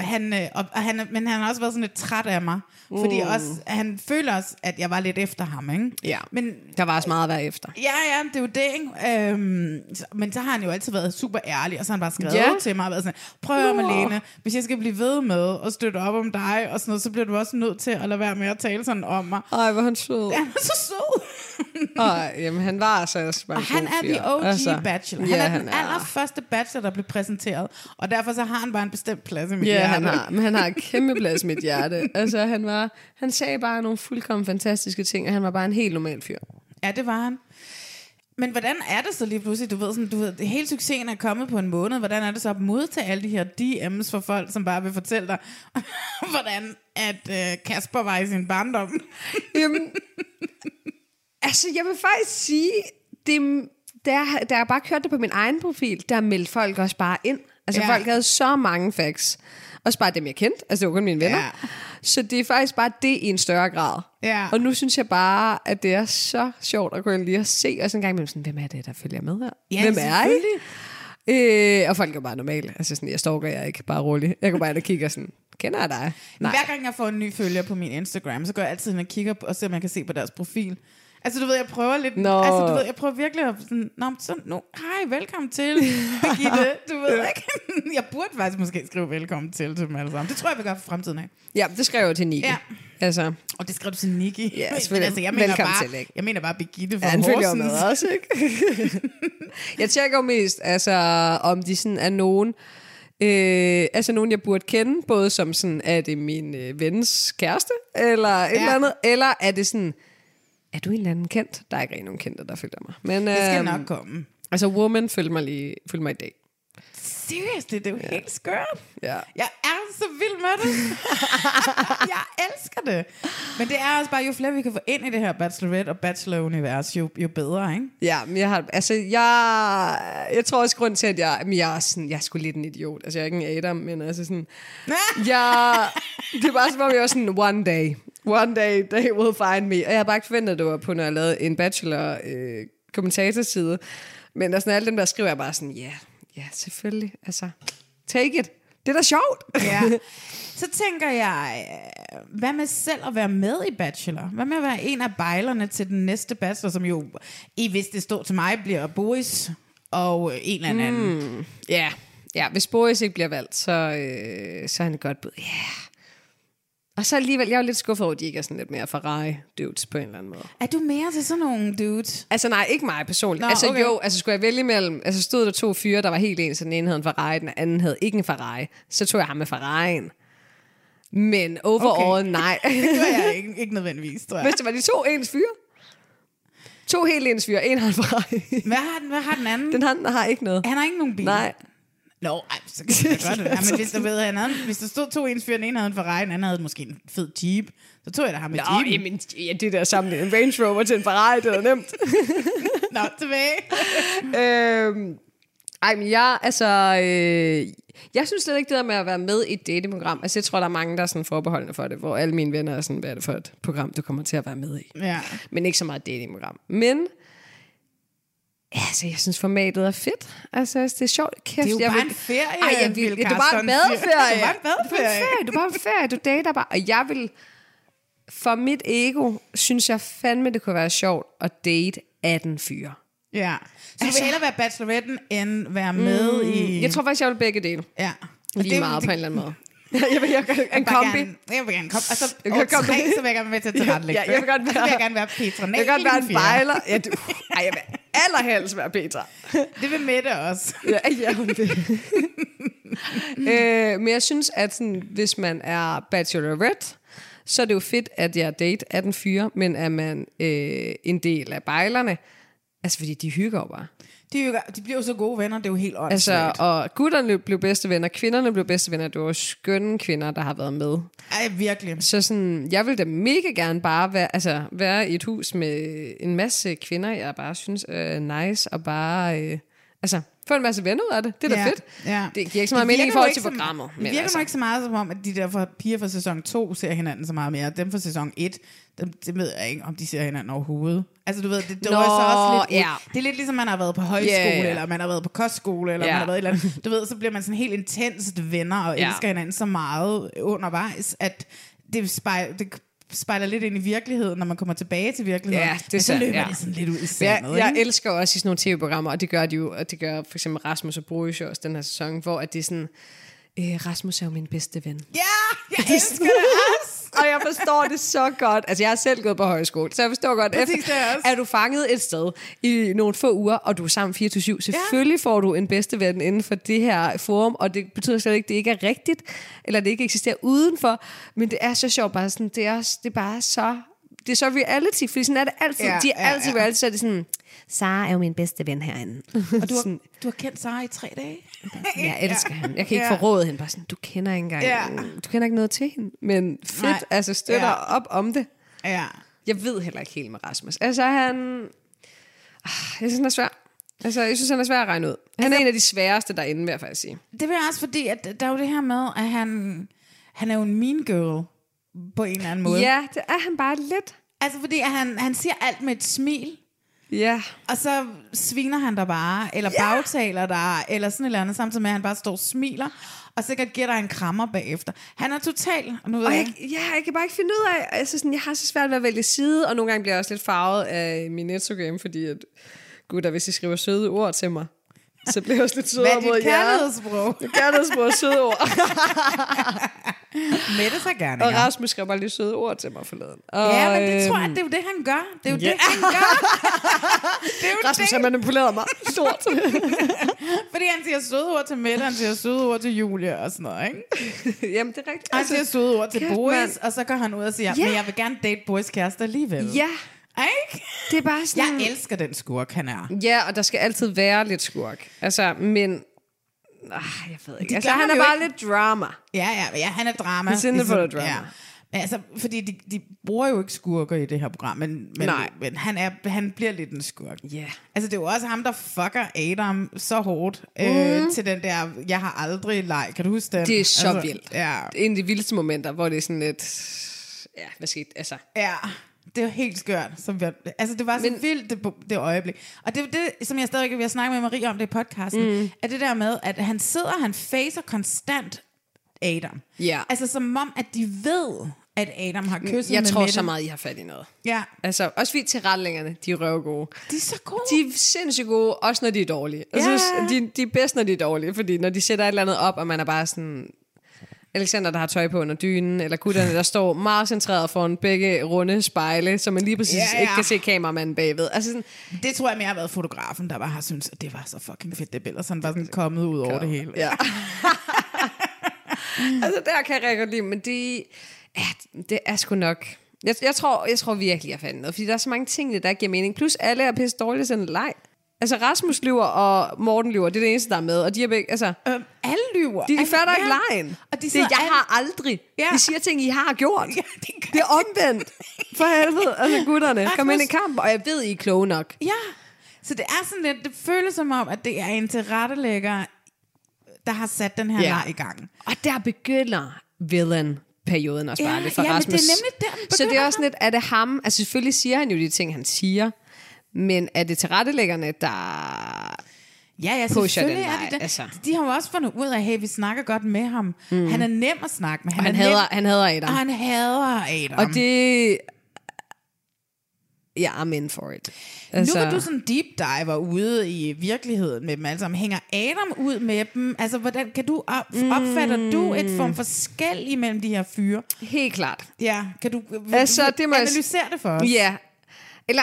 han, øh, og, og han, men han har også været sådan lidt træt af mig. Fordi også, han føler også, at jeg var lidt efter ham, ikke? Ja. Men Der var også meget at være efter. Ja, ja, det er jo det, ikke? Øhm, så- men så har han jo altid været super ærlig, og så har han bare skrevet Ja. til mig og været sådan, prøv at Malene, hvis jeg skal blive ved med at støtte op om dig og sådan noget, så bliver du også nødt til at lade være med at tale sådan om mig. Ej, hvor han sød. Ja, han er så sød. og jamen, han var altså også bare Og han er the OG altså, bachelor. Han ja, er han den er. allerførste bachelor, der blev præsenteret. Og derfor så har han bare en bestemt plads i mit Ja, hjerte. han har, men han har kæmpe plads i mit hjerte. Altså, han, var, han sagde bare nogle fuldkommen fantastiske ting, og han var bare en helt normal fyr. Ja, det var han. Men hvordan er det så lige pludselig, du ved, sådan, du ved, hele succesen er kommet på en måned, hvordan er det så at modtage alle de her DM's for folk, som bare vil fortælle dig, hvordan at øh, Kasper var i sin barndom? Jamen, altså, jeg vil faktisk sige, det, da, jeg, da jeg bare kørte det på min egen profil, der meldte folk også bare ind. Altså, Ja. folk havde så mange facts. Også bare dem, jeg kendte. Altså, det var kun mine venner. Ja. Så det er faktisk bare det i en større grad. Ja. Og nu synes jeg bare, at det er så sjovt at gå ind lige og se, og sådan en gang imellem sådan, hvem er det, der følger med her? Ja, hvem er I? Øh, og folk er bare normale. Altså sådan, jeg stalker jeg ikke, bare roligt. Jeg går bare ind og kigger sådan, kender jeg dig? Nej. Hver gang jeg får en ny følger på min Instagram, så går jeg altid ind og kigger på, og ser, om jeg kan se på deres profil. Altså, du ved, jeg prøver lidt... Nå. Altså, du ved, jeg prøver virkelig at... Sådan, Nå, så, no, hej, velkommen til, Birgitte. Du ved ikke? jeg burde faktisk måske skrive velkommen til til dem alle sammen. Det tror jeg, vi gør for fremtiden af. Ja, det skrev jeg til Niki. Ja. Altså, Og det skrev du til Nikki. Ja, selvfølgelig. altså, jeg mener Velkommen bare, til, ikke? Jeg mener bare Birgitte fra Ja, Horsens. med også, ikke? jeg tjekker jo mest, altså, om de sådan er nogen, øh, altså nogen, jeg burde kende, både som sådan, er det min øh, vens kæreste, eller et Ja. eller andet, eller er det sådan, er du en eller anden kendt? Der er ikke rigtig nogen kendte, der følger mig. Men, Det skal øhm, nok komme. Altså, Woman følger mig, lige, følger mig i dag. Seriøst, det er jo helt skørt. Ja. Jeg er så vild med det. jeg elsker det. Men det er også bare, jo flere vi kan få ind i det her Bachelorette og Bachelor-univers, jo, jo bedre, ikke? Ja, men jeg har, altså, jeg, jeg tror også grund til, at jeg, men jeg er sådan, jeg er sgu lidt en idiot. Altså, jeg er ikke en Adam, men altså sådan, jeg, det er bare som om, jeg var sådan, one day, one day, they will find me. Og jeg har bare ikke forventet, at det var på, når jeg lavede en bachelor øh, kommentatorside. Men altså, når alle dem der skriver, jeg bare sådan, ja, yeah, ja, selvfølgelig, altså, take it. Det er da sjovt. Ja. Så tænker jeg, øh, hvad med selv at være med i Bachelor? Hvad med at være en af bejlerne til den næste Bachelor, som jo, i hvis det står til mig, bliver Boris og en eller anden. Mm. Ja, ja hvis Boris ikke bliver valgt, så, øh, så er han et godt bud. Ja. Yeah. Og så alligevel, jeg er lidt skuffet over, at de ikke er sådan lidt mere Ferrari-dudes på en eller anden måde. Er du mere til sådan nogle dudes? Altså nej, ikke mig personligt. Nå, altså okay. jo, altså skulle jeg vælge mellem, altså stod der to fyre, der var helt ens, så den ene havde en Ferrari, den anden havde ikke en Ferrari, så tog jeg ham med Ferrari'en. Men overall, okay. nej. Det gør jeg ikke, ikke nødvendigvis, tror jeg. Hvis det var de to ens fyre. To helt ens fyre, en har en Ferrari. Hvad har den, hvad har den anden? Den anden har ikke noget. Han har ikke nogen bil. Nej. Nå, ej, så kan jeg godt det. Ja, men hvis der, ved, han havde, hvis der stod to ens fyre, den ene havde en Ferrari, den anden havde måske en fed Jeep, så tog jeg da ham med Nå, Jeepen. jamen, ja, det der sammen en Range Rover til en Ferrari, det er nemt. Nå, tilbage. øhm, ej, men jeg, altså, øh, jeg synes slet ikke det der med at være med i et datingprogram. Altså, jeg tror, der er mange, der er sådan forbeholdende for det, hvor alle mine venner er sådan, hvad er det for et program, du kommer til at være med i? Ja. Men ikke så meget datingprogram. Men, altså, jeg synes, formatet er fedt. Altså, det er sjovt. Kæft, Det er jo jeg bare vil- en ferie, Ej, jeg vil, ja, det er bare en badeferie. Det er bare en badeferie. Du er bare en ferie. Du dater bare. Og jeg vil, for mit ego, synes jeg fandme, det kunne være sjovt at date 18 fyre. Ja. Så du vil hellere være bacheloretten, end være med i... Altså- Mm, Jeg tror faktisk, jeg vil begge dele. Ja. Lige det- meget det- på en eller anden måde. jeg vil jeg, en Jeg vil kombi. Gerne, jeg vil gerne komme. Og så Jeg komme- tre, så vil jeg gerne være med til at tilrettelægge Ja, jeg vil godt det. Og så vil være- jeg gerne være Petra. Nej, Jeg kan godt være en bejler. Ja, du, ej, jeg vil allerhelst være Petra. Det vil Mette også. Ja, ja hun vil. øh, men jeg synes, at sådan, hvis man er bachelorette, så er det jo fedt, at jeg date 18 fyre, men er man øh, en del af bejlerne, altså fordi de hygger jo bare. De, er jo, de bliver jo så gode venner, det er jo helt Altså, åndssvagt. og gutterne blev bedste venner, kvinderne blev bedste venner, det var skønne kvinder, der har været med. Ej, virkelig. Så sådan, jeg vil da mega gerne bare være, altså, være i et hus med en masse kvinder, jeg bare synes er nice, og bare, øh, altså, få en masse venner ud af det. Det er da Ja, fedt. ja. Det giver ikke så meget Det mening i forhold til programmet. Det virker altså. ikke så meget som om, at de der fra, piger fra sæson 2 ser hinanden så meget mere. Dem fra sæson 1, dem, det ved jeg ikke, om de ser hinanden overhovedet. Altså du ved, det, det Nå, var så også lidt... ja. Det er lidt ligesom, man har været på højskole, ja. eller man har været på kostskole, eller Ja. man har været et eller andet. Du ved, så bliver man sådan helt intenst venner, og elsker hinanden så meget undervejs, at det, spejler, det spejler lidt ind i virkeligheden, når man kommer tilbage til virkeligheden. Ja, det er Men så løber ja. det sådan lidt ud i Jeg, sandet, jeg ikke? elsker også i sådan nogle tv-programmer, og det gør de jo, og det gør for eksempel Rasmus og Boris også den her sæson, hvor at det er sådan, øh, Rasmus er jo min bedste ven. Ja, jeg elsker det også! og jeg forstår det så godt. Altså, jeg har selv gået på højskole, så jeg forstår godt, Præcis, efter, er er du fanget et sted i nogle få uger, og du er sammen 24-7. Selvfølgelig får du en bedste ven inden for det her forum, og det betyder slet ikke, at det ikke er rigtigt, eller det ikke eksisterer udenfor, men det er så sjovt bare sådan, det er, også, det er bare så det er så reality, fordi sådan er det altid. Ja, Ja, de er ja, altid ja. reality, så er det sådan, Sara er jo min bedste ven herinde. Og du har, du har kendt Sara i tre dage? Jeg elsker hende. Jeg kan ikke Ja. forråde hende. Bare sådan, du kender ikke engang, Ja. du kender ikke noget til hende. Men fedt, Nej. altså støtter Ja. op om det. Ja. Jeg ved heller ikke helt med Rasmus. Altså han... Ah, Jeg synes, han er svær. Altså, jeg synes, han er svær at regne ud. Han Altså- er en af de sværeste derinde, vil jeg faktisk sige. Det vil jeg også, fordi at der er jo det her med, at han, han er jo en mean girl på en eller anden måde. Ja, det er han bare lidt. Altså fordi at han, han siger alt med et smil, Ja. og så sviner han dig bare, eller Ja. bagtaler dig, eller sådan et eller andet, samtidig med, at han bare står og smiler, og sikkert giver dig en krammer bagefter. Han er total... Og nu ved Og jeg, jeg, ja, jeg kan bare ikke finde ud af, altså sådan, jeg har så svært ved at vælge side, og nogle gange bliver jeg også lidt farvet af min Instagram, fordi at, gud, hvis I skriver søde ord til mig, så bliver jeg også lidt hvad sødere er mod dit jer. kærlighedssprog? Kærlighedssprog og søde ord. Mette sig gerne. Og Rasmus skrev bare lige søde ord til mig forleden. Og, Ja, men det tror jeg, øhm, det er jo det, han gør. Det er jo ja. det, han gør. det er jo Rasmus det. har manipuleret mig stort. Fordi han siger søde ord til Mette, han siger søde ord til Julia og sådan noget, ikke? Jamen, det er rigtigt. Han siger søde ord til Boris, og så går han ud og siger, Ja. men jeg vil gerne date Boris kæreste alligevel. Ja, Ikke? det er bare sådan... Jeg elsker den skurk, han er. Ja, og der skal altid være lidt skurk. Altså, men... Ah, jeg ved ikke. Det Altså, han er bare ikke. lidt drama. Ja, ja, ja, han er drama. He's in it for the drama. Ja. Men altså, fordi de, de bruger jo ikke skurker i det her program, men, men, Nej. men han, er, han bliver lidt en skurk. Ja. Altså, det er jo også ham, der fucker Adam så hårdt øh, til den der, jeg har aldrig leg. Kan du huske den? Mhm. Det er så altså, vildt. Ja, Det er en af de vildeste momenter, hvor det er sådan lidt... Ja, hvad skete? Altså, ja. Det var helt skørt. Som vi, altså, det var så Men- vildt, det, det øjeblik. Og det er det, som jeg stadig vil snakke med Marie om det i podcasten, mm. er det der med, at han sidder, han facer konstant Adam. Ja. Altså, som om, at de ved, at Adam har kysset jeg med tror Mette. så meget, I har fat i noget. Ja, Altså, også fordi tilrettelæggerne, de er røvgode. de er så gode. De er sindssygt gode, også når de er dårlige. Jeg Ja. synes, de, de er bedst, når de er dårlige, fordi når de sætter et eller andet op, og man er bare sådan... Alexander, der har tøj på under dynen, eller gutterne, der står meget centreret foran begge runde spejle, så man lige præcis Ja, ja. ikke kan se kameramanden bagved. Altså sådan, Det tror jeg mere har været fotografen, der bare har syntes, at det var så fucking fedt, det billede. Så han var sådan kommet ud over det hele. Ja. altså, der kan jeg godt lide, men det, ja, det er sgu nok... Jeg, jeg, tror, jeg tror virkelig, jeg fandt noget, fordi der er så mange ting, der giver mening. Plus, alle er pisse dårlige til en leg. Altså, Rasmus lyver, og Morten lyver, det er det eneste, der er med. Og de er begge, altså, Øhm, alle lyver. de, de Altså, fatter ja. ikke lejen. Og de det, jeg alle- har aldrig. Ja. De siger ting, I har gjort. Ja, det gør det er omvendt. For helvede. Altså, gutterne, kom ind i Rasmus- kamp. Og jeg ved, I er kloge nok. Ja, så det er sådan lidt, det føles som om, at det er en tilrettelægger, der har sat den her Ja. leg i gang. Og der begynder villain perioden også bare Ja, lidt for ja, men Rasmus. det er nemlig der, Så det er også lidt, er det ham? Altså selvfølgelig siger han jo de ting, han siger. Men er det tilrettelæggerne, der... Ja, ja, selvfølgelig den er det det. altså. De har jo også fundet ud af, at hey, vi snakker godt med ham. Mm. Han er nem at snakke med. Og han, er hader, nem, han hader Adam. og han hader Adam. Og det... Ja, I'm in for it. Altså, nu hvor du sådan deep diver ude i virkeligheden med dem alle sammen, hænger Adam ud med dem? Altså, hvordan kan du op, opfatter du et form for skæld imellem de her fyre? Helt klart. Ja, kan du Altså, det må jeg- analysere det for os? Ja. Eller,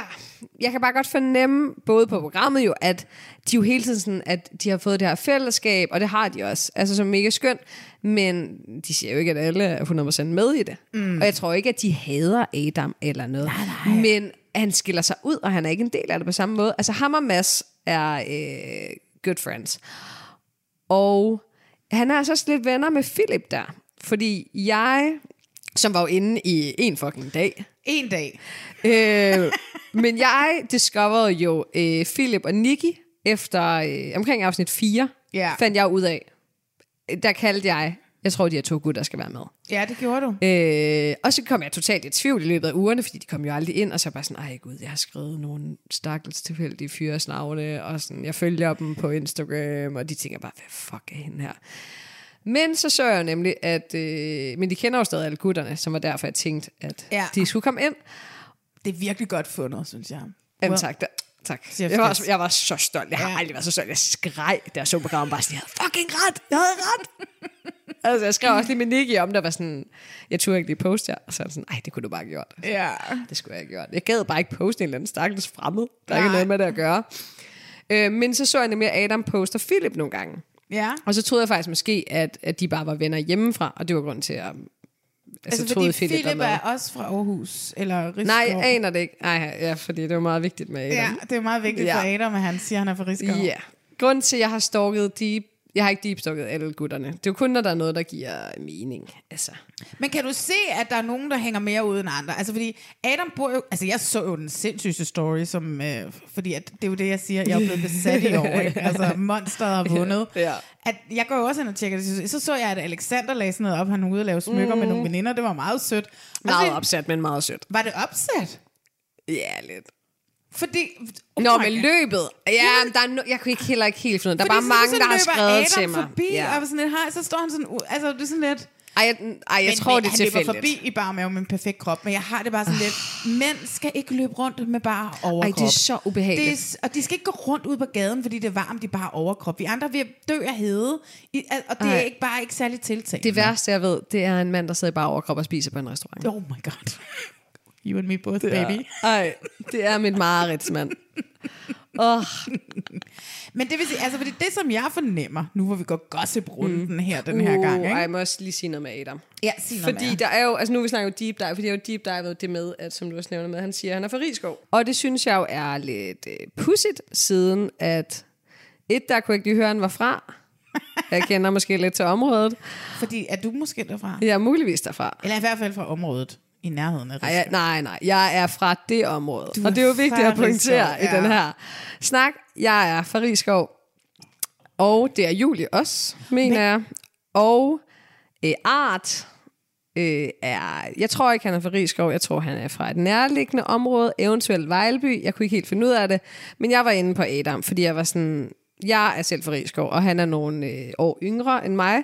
jeg kan bare godt fornemme, både på programmet jo, at de jo hele tiden sådan, at de har fået det her fællesskab, og det har de også, altså som mega skønt, men de siger jo ikke, at alle er 100% med i det. Mm. Og jeg tror ikke, at de hader Adam eller noget. Nej, nej. Men han skiller sig ud, og han er ikke en del af det på samme måde. Altså ham og Mads er øh, good friends. Og han er altså også lidt venner med Philip der. Fordi jeg, som var jo inde i en fucking dag, En dag. øh, men jeg discoverede jo øh, Philip og Nicky efter øh, omkring afsnit 4, Ja. fandt jeg ud af. Der kaldte jeg, jeg tror, de her to gutter skal være med. Ja, det gjorde du. Øh, og så kom jeg totalt i tvivl i løbet af ugerne, fordi de kom jo aldrig ind, og så bare sådan, ej gud, jeg har skrevet nogle stakkels tilfældige fyres navne, og sådan, jeg følger dem på Instagram, og de tænker bare, hvad fuck er hende her? Men så så jeg jo nemlig, at, øh, men de kender jo stadig alle gutterne, som var derfor, jeg tænkte, at Ja. de skulle komme ind. Det er virkelig godt fundet, synes jeg. Jamen Well, tak, da, tak. Jeg var, jeg var så stolt. Jeg har Ja. aldrig været så stolt. Jeg skreg, da jeg så programmet bare sådan, jeg havde fucking ret. Jeg havde ret. Altså, jeg skrev også lige med Nicky om, der var sådan, jeg turde ikke lige poste jer. Og så er sådan, ej, det kunne du bare have gjort. Ja. Det skulle jeg have gjort. Jeg gad bare ikke poste en eller anden stakkels fremmed. Der er ikke Nej. noget med det at gøre. Øh, men så så jeg nemlig, at Adam poster Philip nogle gange. Ja. Og så troede jeg faktisk måske, at, at de bare var venner hjemmefra, og det var grunden til, at altså, Altså, troede, fordi Philip, Philip er også fra Aarhus, eller Rigskov. Nej, jeg aner det ikke. Ej, ja, fordi det var meget vigtigt med Adam. Ja, det er meget vigtigt for Ja. Adam, at han siger, at han er fra Rigskov. Ja. Grunden til, at jeg har stalket deep, jeg har ikke deep stalket alle gutterne. Det er jo kun, når der er noget, der giver mening. Altså. Men kan du se, at der er nogen, der hænger mere ud end andre? Altså, fordi Adam bor jo... Altså, jeg så jo den sindssygste story, som... Øh, fordi at, det er jo det, jeg siger. Jeg er blevet besat i år, ikke? Altså, monsteret har vundet. Ja. At jeg går jo også ind og tjekker det. Så så jeg, at Alexander lagde sådan noget op. Han ude og lave smykker mm. med nogle veninder. Det var meget sødt. Og Meget så- opsat, men meget sødt. Var det opsat? Ja, lidt. Fordi... Oh Nå, God. løbet. Ja, men der er no, jeg kunne ikke heller ikke helt finde. Der er bare så- mange, så der har skrevet Adam til mig. forbi, ja. og sådan lidt, hej, så står han sådan... Altså, det er sådan lidt... Ej, jeg, ej, jeg men, tror, men, det er han tilfældigt. forbi i bare mave med en perfekt krop, men jeg har det bare sådan lidt, mænd skal ikke løbe rundt med bare overkrop. Ej, det er så ubehageligt. Det er, og de skal ikke gå rundt ud på gaden, fordi det er varmt, de bare overkrop. Vi andre vil dø af hede, i, og det Ej. er ikke bare ikke særlig tiltag. Det værste, jeg ved, det er en mand, der sidder i bare overkrop og spiser på en restaurant. Oh my god. You and me both, baby. Ej, det er mit mareridtsmand. Åh, Men det vil sige, altså fordi det, som jeg fornemmer, nu hvor vi går gossip-runden her den her gang, Uh, ej, ikke? jeg må også lige sige noget med Adam. Ja, sig noget Fordi mere. der er jo, altså nu vi snakker jo deep dive, fordi jeg jo deep divet det med, at som du også nævner med, han siger, at han er fra Rigskov. Og det synes jeg jo er lidt øh, pudsigt, siden at et, der kunne ikke lige høre, han var fra. Jeg kender måske lidt til området. Fordi er du måske derfra? Jeg er muligvis derfra. Eller i hvert fald fra området i nærheden af Ej, nej, nej, jeg er fra det område. Du Og det er jo vigtigt at pointere Rigskov, i den ja. her snak. Jeg er fra Rigskov, og det er Julie også, mener jeg. Og øh, Art øh, er, jeg tror ikke, han er fra Rigskov, jeg tror, han er fra et nærliggende område, eventuelt Vejleby. Jeg kunne ikke helt finde ud af det, men jeg var inde på Adam, fordi jeg var sådan, jeg er selv fra Rigskov, og han er nogle øh, år yngre end mig.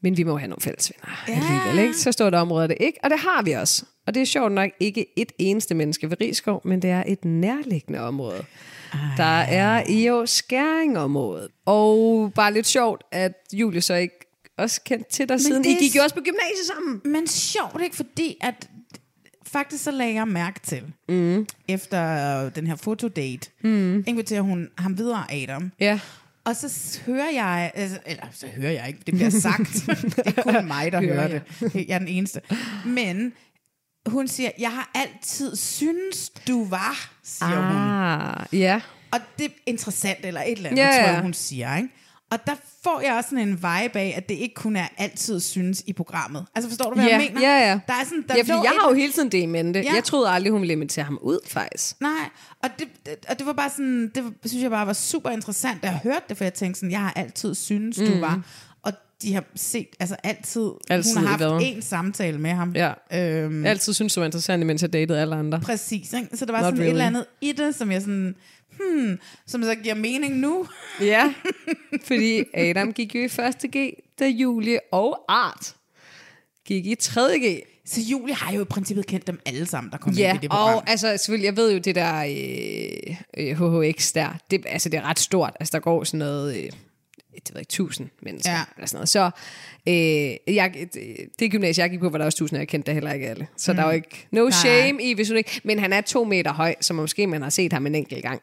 Men vi må have nogle fælles venner ja. alligevel, ikke? Så står der området det ikke, og det har vi også. Og det er sjovt nok ikke et eneste menneske ved Rigskov, men det er et nærliggende område. Ej. Der er i jo skæringområdet. Og bare lidt sjovt, at Julie så ikke også kendt til dig siden. det I gik jo også på gymnasiet sammen. Men sjovt ikke, fordi at faktisk så lagde jeg mærke til, mm. efter den her fotodate, mm. inviterer hun ham videre, Adam. Ja. Og så hører jeg, altså, eller så hører jeg ikke, det bliver sagt. det er kun mig, der hører Hører det. Jeg er den eneste. Men hun siger, jeg har altid synes du var, siger hun. Ah, ja. Og det er interessant, eller et eller andet, Ja, tror jeg, hun siger. Ikke? Og der får jeg også sådan en vibe af, at det ikke kun er altid synes i programmet. Altså forstår du, hvad Ja, jeg mener? ja, ja. Der er sådan, der ja, lå jeg et- har jo hele tiden det i mente. Ja. Jeg troede aldrig, hun ville invitere ham ud, faktisk. Nej, og det, det, og det var bare sådan, det synes jeg bare var super interessant, da jeg hørte det, for jeg tænkte sådan, jeg har altid synes, du var. Og de har set, altså altid, Mm. Altid hun har haft en samtale med ham. Ja. Øhm, Jeg altid synes det var interessant, imens jeg datede alle andre. præcis, ikke? Så der var Not sådan really. et eller andet i det, som jeg sådan, hmm, som så giver mening nu. Ja, fordi Adam gik jo i første G, da Julie og Art gik i 3. G. Så Julie har jo i princippet kendt dem alle sammen, der kom Ja, ind i det program. og altså selvfølgelig, jeg ved jo det der øh, øh, HHX der, det, altså det er ret stort. Altså der går sådan noget, øh, det ved ikke, tusind mennesker Ja. eller sådan noget. Så øh, jeg, det, gymnasie, jeg gik på, var der også tusind, og jeg kendte da heller ikke alle. Så mm. der er jo ikke no Nej. shame i, hvis hun ikke... Men han er to meter høj, så måske man har set ham en enkelt gang.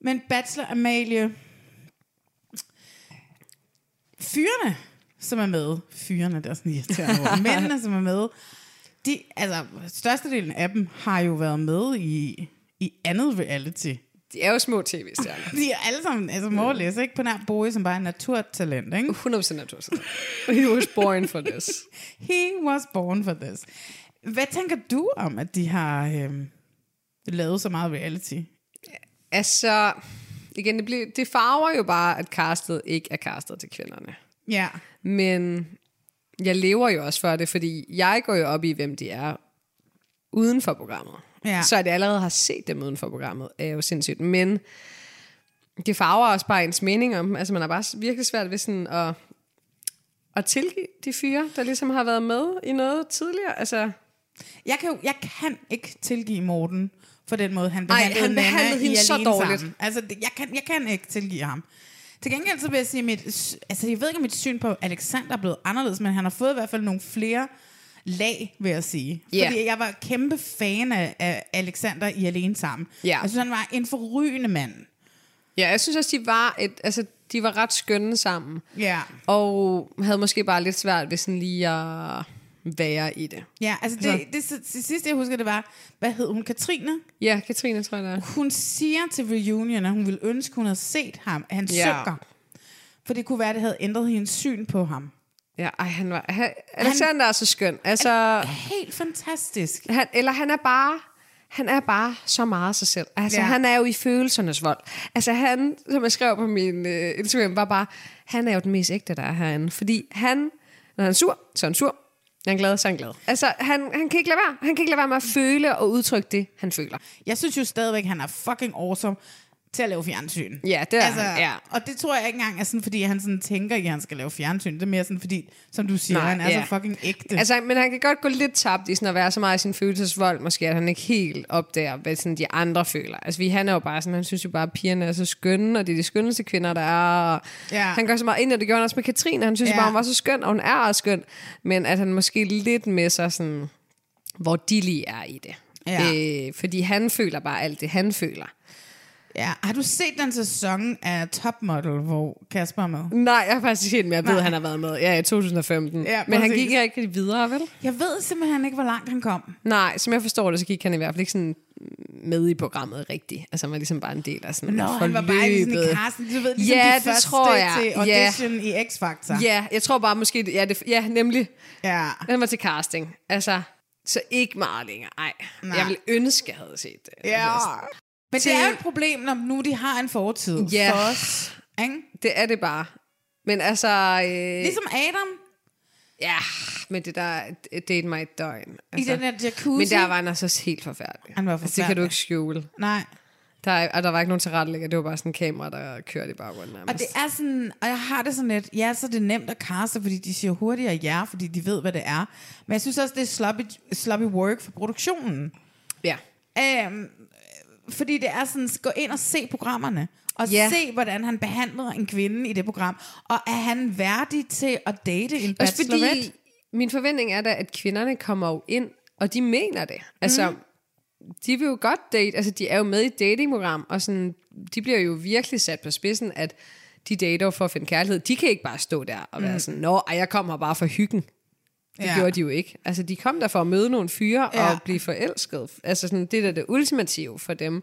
Men Bachelor Amalie... Fyrene, som er med, fyrene, der er sådan irriterende ord, mændene, som er med, de, altså, størstedelen af dem har jo været med i, i andet reality. De er jo små tv-stjerner. De er alle sammen, altså Morles, ikke? På nær Boje, som bare er en naturtalent, ikke? 100% naturtalent. He was born for this. He was born for this. Hvad tænker du om, at de har øhm, lavet så meget reality? Altså, igen, det, bliver, det farver jo bare, at castet ikke er castet til kvinderne. Ja. Men jeg lever jo også for det, fordi jeg går jo op i, hvem de er uden for programmet. Ja. Så at jeg allerede har set dem uden for programmet, er jo sindssygt. Men det farver også bare ens mening om dem. Altså man har bare virkelig svært ved sådan at, at tilgive de fyre, der ligesom har været med i noget tidligere. Altså, Jeg kan, jo, jeg kan ikke tilgive Morten for den måde, han Ej, behandlede, han behandlede hende så dårligt. Sammen. Altså, det, jeg, kan, jeg kan ikke tilgive ham. Til gengæld så vil jeg sige, mit, altså jeg ved ikke, om mit syn på Alexander er blevet anderledes, men han har fået i hvert fald nogle flere lag, vil jeg sige. Ja. Fordi jeg var kæmpe fan af, af Alexander i Alene Sammen. Ja. Jeg synes, han var en forrygende mand. ja, jeg synes også, de var, et, altså, de var ret skønne sammen. Ja. Og havde måske bare lidt svært ved sådan lige at være i det. Ja, altså det, det, det, det sidste, jeg husker, det var, hvad hed hun? Katrine? Ja, Katrine tror jeg, det er. Hun siger til reunion, at hun ville ønske, hun havde set ham, at han Ja. synker. For det kunne være, at det havde ændret hendes syn på ham. Ja, ej, han var... Han, Alexander er så skøn. Altså, Helt fantastisk. han, eller han er bare... Han er bare så meget sig selv. Altså, Ja. han er jo i følelsernes vold. Altså, han, som jeg skrev på min uh, Instagram, var bare... Han er jo den mest ægte, der er herinde. Fordi han... Når han er sur, så er han sur. Han er glad, så er han glad. Altså, han, han kan ikke lade være. Han kan ikke lade være med at føle og udtrykke det, han føler. Jeg synes jo stadigvæk, han er fucking awesome til at lave fjernsyn. Ja, det er altså, han, ja. Og det tror jeg ikke engang er sådan, fordi han sådan tænker, at han skal lave fjernsyn. Det er mere sådan, fordi, som du siger, Nej, han er ja. så fucking ægte. Altså, men han kan godt gå lidt tabt i sådan at være så meget i sin følelsesvold, måske at han ikke helt opdager, hvad sådan de andre føler. Altså, vi, han er jo bare sådan, han synes jo bare, at pigerne er så skønne, og det er de skønneste kvinder, der er. Ja. Han gør så meget ind, og det gjorde han også med Katrine. Han synes ja. bare, hun var så skøn, og hun er også skøn. Men at han måske lidt med sig sådan, hvor de lige er i det. Ja. Øh, fordi han føler bare alt det, han føler. Ja. Har du set den sæson af Top Model, hvor Kasper er med? Nej, jeg har faktisk helt, men jeg ved, Nej. han har været med. Ja, i 2015. Ja, men han gik ikke rigtig videre, vel? Jeg ved simpelthen ikke, hvor langt han kom. Nej, som jeg forstår det, så gik han i hvert fald ikke sådan med i programmet rigtigt. Altså han var ligesom bare en del af sådan Nå, han var bare i sådan en casting. Du ved, ligesom Ja, de det tror jeg. til Ja. audition i X-Factor. Ja, jeg tror bare måske, ja, det, ja nemlig. ja. Han var til casting. Altså, så ikke meget længere. Ej, Nej. jeg vil ønske, jeg havde set det. Ja. Altså, Men til- det er jo et problem, når nu de har en fortid Ja. for os. Ikke? det er det bare. Men altså... Øh, Ligesom Adam Ja, men det der date mig et døgn. i den der jacuzzi. men der var han altså helt forfærdelig. Han var Altså, det kan du forfærdelig. ikke skjule. Nej. Der, er- og der var ikke nogen tilrettelægger, det var bare sådan en kamera, der kørte i baggrunden nærmest. Og det er sådan, og jeg har det sådan lidt, ja, så er det nemt at kaste, fordi de siger hurtigere ja, fordi de ved, hvad det er. Men jeg synes også, det er sloppy, sloppy work for produktionen. Ja. Øhm, fordi det er sådan, gå ind og se programmerne, og Ja. se, hvordan han behandler en kvinde i det program. Og er han værdig til at date en Også bachelorette? fordi, min forventning er da, at kvinderne kommer jo ind, og de mener det. Altså, mm. de vil jo godt date, altså de er jo med i et datingprogram, og sådan, de bliver jo virkelig sat på spidsen, at de dater for at finde kærlighed. De kan ikke bare stå der og være sådan, nå, ej, jeg kommer bare for hyggen. Det Ja. gjorde de jo ikke. Altså, de kom der for at møde nogle fyre Ja. og blive forelsket. Altså, sådan, det er det ultimative for dem.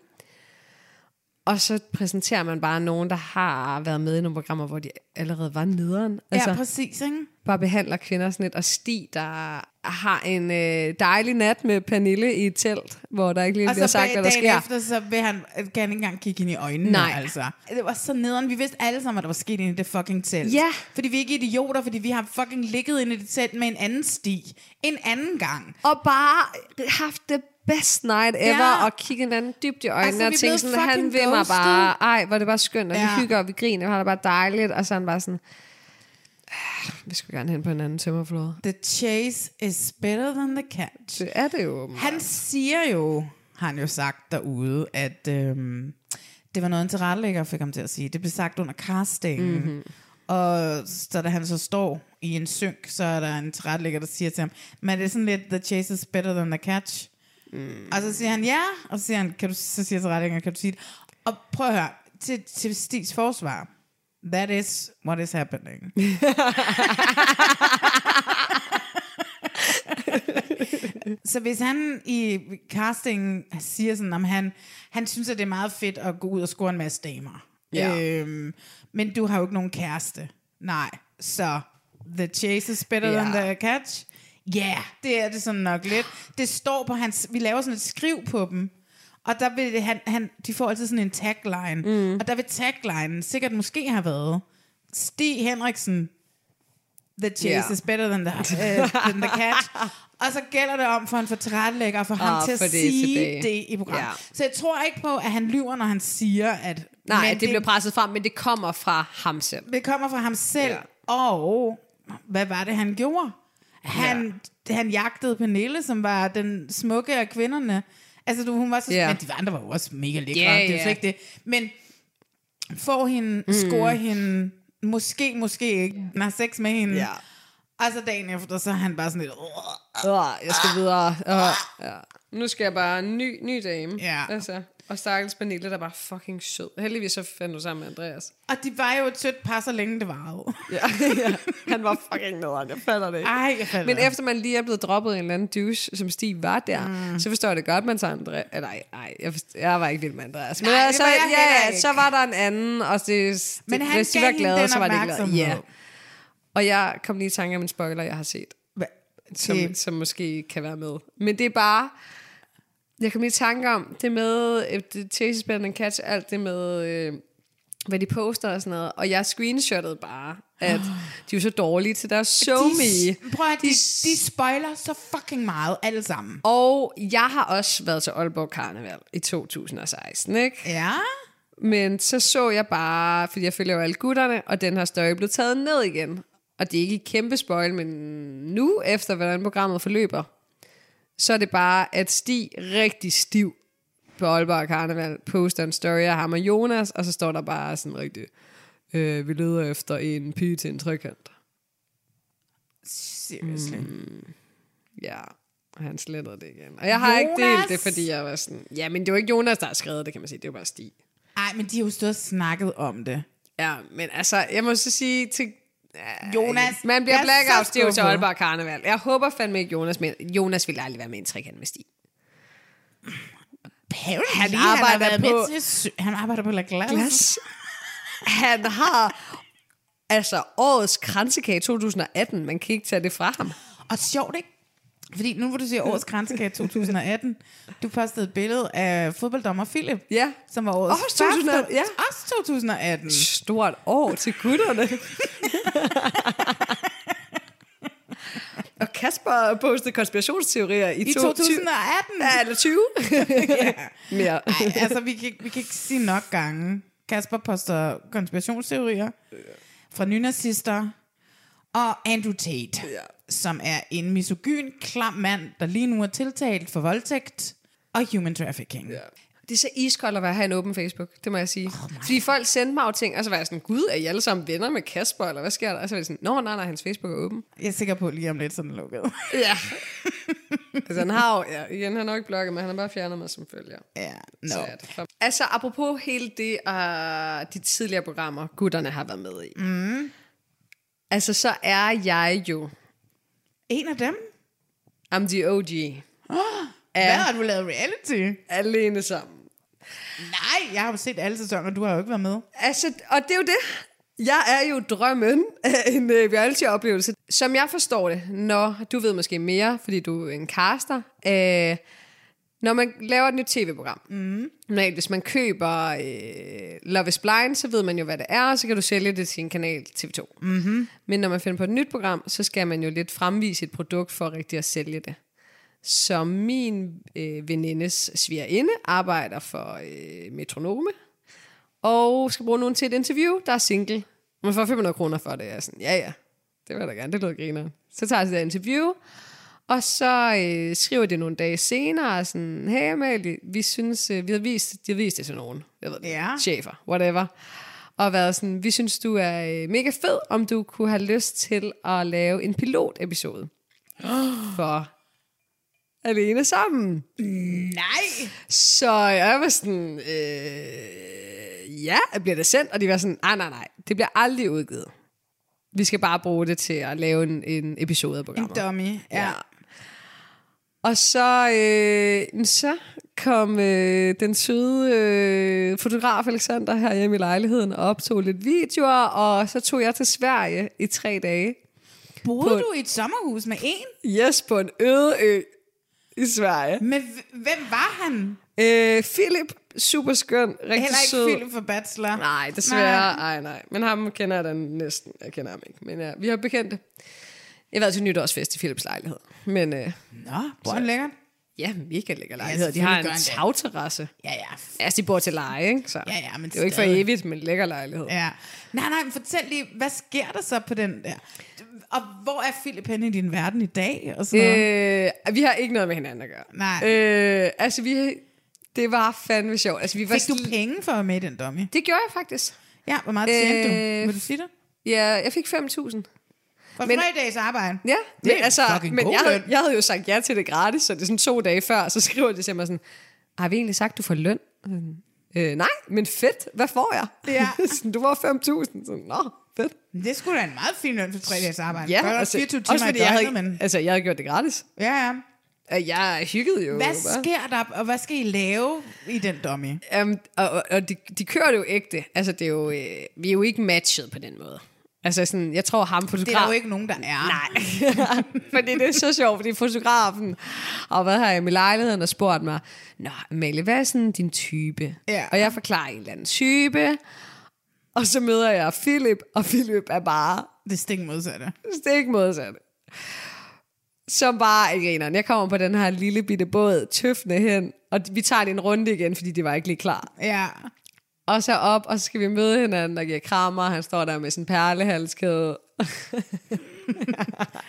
Og så præsenterer man bare nogen, der har været med i nogle programmer, hvor de allerede var nederen. Altså, Ja, præcis, ikke? Bare behandler kvinder sådan lidt, og Stig, der har en øh, dejlig nat med Pernille i et telt, hvor der ikke lige Og bliver så sagt, hvad der sker. efter, så vil han, kan han ikke engang kigge ind i øjnene. Nej. Altså. Det var så nederen. Vi vidste alle sammen, hvad der var sket inde i det fucking telt. Ja. Fordi vi er ikke idioter, fordi vi har fucking ligget inde i det telt med en anden sti. En anden gang. Og bare haft det best night ever, Ja. og kigge hinanden dybt i øjnene, Altså, og tænke sådan, han vil mig bare, ej, hvor det bare skønt, og Ja. vi hygger, og vi griner, og har det bare dejligt, og så han bare sådan, "Ah, vi skulle gerne hen på en anden tømmerflåde. The chase is better than the catch. Det er det jo. åbenbart. Han siger jo, har han jo sagt derude, at øhm, det var noget, en tilrettelægger fik ham til at sige. Det blev sagt under castingen. Mhm. Mm-hmm. Og så da han så står i en synk, så er der en tilrettelægger, der siger til ham, men det er sådan lidt, the chase is better than the catch. Mm. Og så siger han ja, og så siger han, kan du, så siger tilrettelæggeren, kan du sige det? Og prøv at høre, til, til Stigs forsvar. That is what is happening. så hvis han i casting siger sådan, om han, han synes, at det er meget fedt at gå ud og score en masse damer. Ja. Øhm, men du har jo ikke nogen kæreste. Nej, så the chase is better Ja. than the catch. Ja, yeah, det er det sådan nok lidt. Det står på hans... Vi laver sådan et skriv på dem. Og der vil det, han, han, de får altid sådan en tagline. Mm. Og der vil taglinen sikkert måske have været Stig Henriksen, the chase yeah. is better than the, uh, than the catch. Og så gælder det om for en fortrættelægger for ham Ah, til at det sige tilbage. det i programmet. Ja. Så jeg tror ikke på, at han lyver, når han siger, at... Nej, men det, det bliver presset frem, men det kommer fra ham selv. det kommer fra ham selv. Ja. Og hvad var det, han gjorde? Han, ja. han jagtede Pernille, som var den smukke af kvinderne. Altså, du, hun var så... Ja. Men de andre var jo også mega lækre. Ja, det er jo slet ikke det. Men får hende, mm. scorer hende, måske, måske ikke, han har sex med hende. Ja. Og så dagen efter, så er han bare sådan lidt... "Åh." Uh, jeg skal videre. Uh, ja. Nu skal jeg bare en ny, ny dame. Ja. Altså, og stakkels Pernille, der er bare fucking sød. Heldigvis så fandt du sammen med Andreas. Og de var jo et sødt par, så længe det varede. Ja, ja. Han var fucking nederen, jeg fatter det ikke. Ej, jeg falder. Men efter man lige er blevet droppet en eller anden douche, som Stig var der, mm. så forstår jeg det godt, man tager Andreas. Nej, nej, jeg, forstår, jeg var ikke vild med Andreas. Men Nej, det altså, var jeg ja, ja, så var der en anden, og det, Men det, han hvis de var glade, så var de glade. Ja. Og jeg kom lige i tanke om en spoiler, jeg har set, Hva- som, som måske kan være med. Men det er bare... Jeg kom lige i tanke om det med det Chase Band and Catch, alt det med, øh, hvad de poster og sådan noget. Og jeg screenshottede bare, at de er så dårlige til deres show me. de, prøv at, de, de spoiler så fucking meget, alle sammen. Og jeg har også været til Aalborg Karneval i 2016, ikke? Ja. Men så så jeg bare, fordi jeg følger jo alle gutterne, og den her story blev taget ned igen. Og det er ikke et kæmpe spoil, men nu, efter hvordan programmet forløber, så er det bare, at Stig rigtig stiv på Aalborg Karneval poster en story af ham og Jonas, og så står der bare sådan rigtig, øh, vi leder efter en pige til en trekant. Seriously. Mm. Ja, og han slettede det igen. Og jeg har ikke Jonas! delt det, fordi jeg var sådan, ja, men det var ikke Jonas, der har skrevet det, kan man sige, det var bare Stig. Ej, men de har jo stået og snakket om det. Ja, men altså, jeg må så sige til... Jonas, Man bliver er blackout stiv til. Aalborg Karneval. Jeg håber fandme ikke, Jonas med. Jonas ville aldrig være med i en trekant med Stig. Han, Han han arbejder på- med til, han arbejder på La Glace. Glas. Han har altså årets kransekage 2018. Man kan ikke tage det fra ham. Og sjovt, ikke? Fordi nu hvor du siger årets grænsekage 2018, du postede et billede af fodbolddommer Philip, Ja. som var årets Også 2018, første- ja. Også 2018. Stort år til gutterne. Og Kasper postede konspirationsteorier i, I to- 2018. Ja, eller 20. Mere. Ej, altså, vi kan, vi kan ikke sige nok gange. Kasper poster konspirationsteorier fra nynazister og Andrew Tate, Ja. som er en misogyn, klam mand, der lige nu er tiltalt for voldtægt og human trafficking. Ja. Det er så iskoldt at være her en åben Facebook, det må jeg sige. Oh Fordi folk sendte mig jo ting, og så var jeg sådan, gud, er I alle sammen venner med Kasper, eller hvad sker der? Og så var det sådan, nå, nej, nej, hans Facebook er åben. Jeg er sikker på, lige om lidt sådan lukket. Ja. altså, han har jo, ja, igen, han har ikke blogget, men han har bare fjernet mig som følger. ja, no. Sad. Altså, apropos hele det, uh, de tidligere programmer, gutterne har været med i. Mm. Altså, så er jeg jo, En af dem? I'm the OG, Hvad har du lavet reality? alene sammen. Nej, jeg har jo set alle sæsoner, du har jo ikke været med. Altså, og det er jo det. Jeg er jo drømmen af en øh, reality-oplevelse. Som jeg forstår det, når du ved måske mere, fordi du er en caster, øh, når man laver et nyt tv-program. Mm. Normalt, hvis man køber øh, Love is Blind, så ved man jo, hvad det er, og så kan du sælge det til en kanal TV2. Mm-hmm. Men når man finder på et nyt program, så skal man jo lidt fremvise et produkt for rigtig at sælge det. Så min øh, venindes svigerinde arbejder for øh, Metronome, og skal bruge nogen til et interview, der er single. Man får 500 kroner for det. Jeg er sådan, ja ja, det vil jeg da gerne, det lyder griner. Så tager jeg til det interview, og så øh, skriver de nogle dage senere, sådan, hey Amalie, vi synes, øh, vi har vist, de har vist det til nogen. Jeg ved det, Ja. chefer, whatever. Og været sådan, vi synes, du er øh, mega fed, om du kunne have lyst til at lave en pilotepisode. For alene sammen. Nej! Så jeg var sådan, øh, ja, bliver det sendt? Og de var sådan, nej, nej, nej, det bliver aldrig udgivet. Vi skal bare bruge det til at lave en, en episode af En programmet. dummy. Ja. Og så, øh, så kom øh, den søde øh, fotograf Alexander her hjemme i lejligheden og optog lidt videoer, og så tog jeg til Sverige i tre dage. Boede På- du i et sommerhus med en? Yes, på en øde ø i Sverige. Med, hvem var han? Øh, Philip, super skøn, rigtig Heller ikke sød. Philip for Bachelor. Nej, desværre. Nej, nej. Men ham kender jeg da næsten. Jeg kender ham ikke. Men ja, vi har bekendte. Jeg har været til nytårsfest i Philips lejlighed. Men øh, Nå, bor han lækkert? ja, mega lækker lejlighed. De har en det. tagterrasse. Ja, ja. Altså, de bor til leje, ikke? Så Ja, ja, men det er jo ikke for evigt, men lækker lejlighed. Ja. Nej, nej, men fortæl lige, hvad sker der så på den der? Og hvor er Philip henne i din verden i dag? Og sådan noget? Øh, vi har ikke noget med hinanden at gøre. Nej. Øh, altså, vi, det var fandme sjovt. Altså, vi var Fik du penge for at være med i den dummy? Det gjorde jeg faktisk. Ja, hvor meget tjente Øh, du? Vil du sige det? Ja, jeg fik 5.000. For men- tre dages arbejde? Ja, Det men, altså, men jeg, havde, jeg havde jo sagt ja til det gratis, så det er sådan to dage før, så skriver de til mig sådan, har vi egentlig sagt, du får løn? Øh, nej, men fedt. Hvad får jeg? Ja. sådan, du får 5.000. Sådan, Nå, fedt. Det skulle da en meget fin løn for tre dages arbejde. Ja, Godt altså, 24 også timer i fordi jeg havde, men... altså, jeg havde gjort det gratis. Ja, ja. Jeg hyggede jo. Hvad sker der, og hvad skal I lave i den dummy? Um, og, og, og de, de kører det jo ægte. Altså, det er jo, øh, vi er jo ikke matchet på den måde. Altså, sådan, jeg tror ham fotograf... Det er der jo ikke nogen, der er. Nej, fordi det er så sjovt, fordi fotografen har været her i min lejlighed og spurgt mig, Nå, Amalie, hvad er sådan din type? Ja. Og jeg forklarer en eller anden type, og så møder jeg Philip, og Philip er bare Det stik modsatte. stik modsat. Som bare er grineren. Jeg kommer på den her lille bitte båd, tøffende hen, og vi tager en runde igen, fordi de var ikke lige klar. Ja. Og så op, og så skal vi møde hinanden, og giver krammer. Han står der med sin perlehalskæde.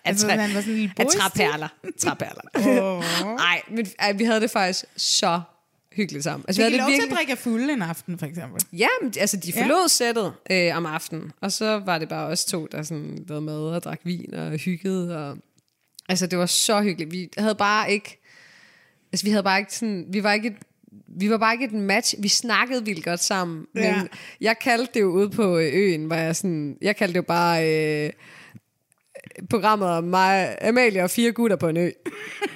Altså, han var sådan en træperler. Træperler. Nej, men ej, vi havde det faktisk så hyggeligt sammen. Altså, Fik vi havde lov det til at drikke fulde en aften, for eksempel? Ja, men, altså de forlod ja. sættet øh, om aftenen, og så var det bare os to, der sådan lavede mad og drak vin og hyggede. Og, altså det var så hyggeligt. Vi havde bare ikke, altså vi havde bare ikke sådan, vi var ikke et, vi var bare ikke et match. Vi snakkede vildt godt sammen. Men Ja. jeg kaldte det jo ude på øh, øen, hvor jeg sådan, jeg kaldte det jo bare øh, programmet om mig, Amalie og fire gutter på en ø.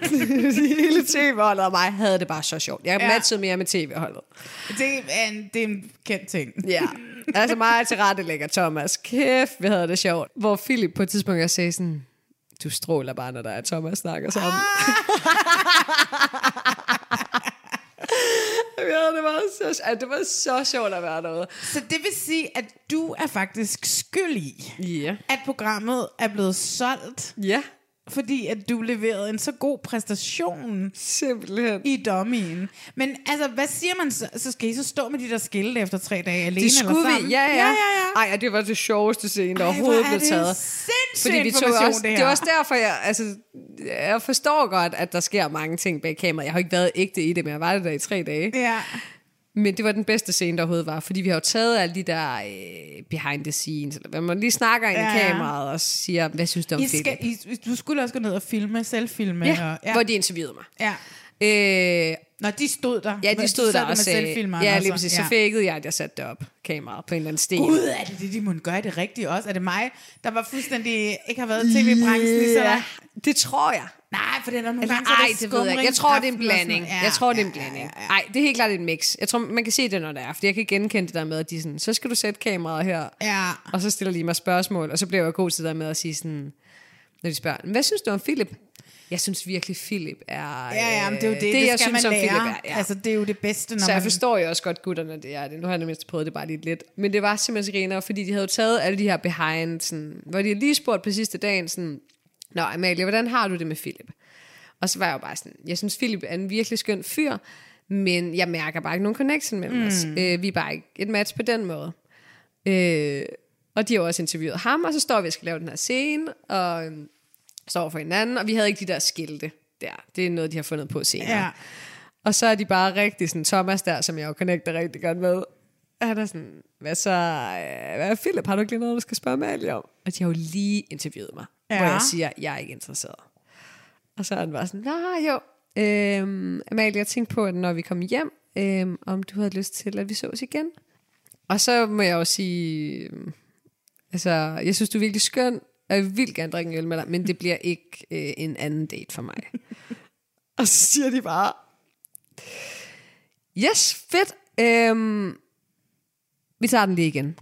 Hele tv-holdet og mig havde det bare så sjovt. Jeg Ja. matchede mere med tv-holdet. Det er en, det er en kendt ting. Ja, altså mig til rette lægger Thomas. Kæft, vi havde det sjovt. Hvor Philip på et tidspunkt jeg sagde sådan, du stråler bare, når der er Thomas snakker sammen. vi havde det bare så, altså, det var så sjovt at være derude. Så det vil sige, at du er faktisk skyld i, Ja. at programmet er blevet solgt, Ja, fordi at du leverede en så god præstation simpelthen. i dummyen. Men altså, hvad siger man så? Så skal I så stå med de der skilte efter tre dage alene Det skulle eller sammen? vi, ja, ja. ja, ja, ja. Ej, og det var det sjoveste scene, der Ej, overhovedet er blev det taget. sindssyg vi tog også, det her. det er også derfor, jeg, altså, jeg forstår godt, at der sker mange ting bag kameraet. Jeg har ikke været ægte i det, men jeg var det der i tre dage. Ja. Men det var den bedste scene, der overhovedet var, fordi vi har jo taget alle de der øh, behind the scenes, eller hvad man lige snakker ind Ja, i kameraet og siger, hvad synes du om I Philip? skal, I, du skulle også gå ned og filme, selvfilme. Ja, og, ja, hvor de interviewede mig. ja. Øh, Nå, de stod der. ja, de stod der med og sagde, ja, lige præcis, så fakede jeg, at jeg satte det op, kameraet, på en eller anden sten. Gud, er det det, de må gøre det rigtigt også? Er det mig, der var fuldstændig ikke har været i tv-branchen lige så Ja, det tror jeg. Nej, for det er der nogle Eller, gange, ej, der det ved jeg ikke. Jeg tror, det er en blanding. Ja, Jeg tror, det er en ja, ja, blanding. ja, ja. Nej, det er helt klart et mix. Jeg tror, man kan se det, når det er. Fordi jeg kan genkende det der med, at de sådan, så skal du sætte kameraet her. Ja. Og så stiller de mig spørgsmål, og så bliver jeg god til det der med at sige sådan, når de spørger, hvad synes du om Philip? Jeg synes virkelig, Philip er... Ja, ja, men det er jo det, det, det det jeg skal synes man om lære. Philip er. Ja. Altså, det er jo det bedste, når så jeg man... forstår jo også godt gutterne, det er det. Nu har jeg nemlig prøvet det bare lidt lidt. Men det var simpelthen griner, fordi de havde taget alle de her behind, sådan, hvor de lige spurgt på sidste dagen, sådan, Nå Amalie, hvordan har du det med Philip? Og så var jeg jo bare sådan, jeg synes Philip er en virkelig skøn fyr, men jeg mærker bare ikke nogen connection mellem mm. os. Øh, vi er bare ikke et match på den måde. Øh, og de har også interviewet ham, og så står vi og skal lave den her scene, og øhm, står for hinanden, og vi havde ikke de der skilte der. Det er noget, de har fundet på senere. Ja. Og så er de bare rigtig sådan, Thomas der, som jeg jo connecter rigtig godt med, han er sådan, hvad så, øh, hvad Philip, har du ikke lige noget, du skal spørge Amalie om? Og de har jo lige interviewet mig, ja. hvor jeg siger, jeg er ikke interesseret. Og så er han bare sådan, nej jo, øhm, Amalie, jeg tænkte på, at når vi kom hjem, øhm, om du havde lyst til, at vi sås igen. Og så må jeg jo sige, øhm, altså, jeg synes, du er virkelig skøn, jeg vil gerne drikke en øl med dig, men det bliver ikke øh, en anden date for mig. og så siger de bare, yes, fedt, øhm, vi tager den lige igen.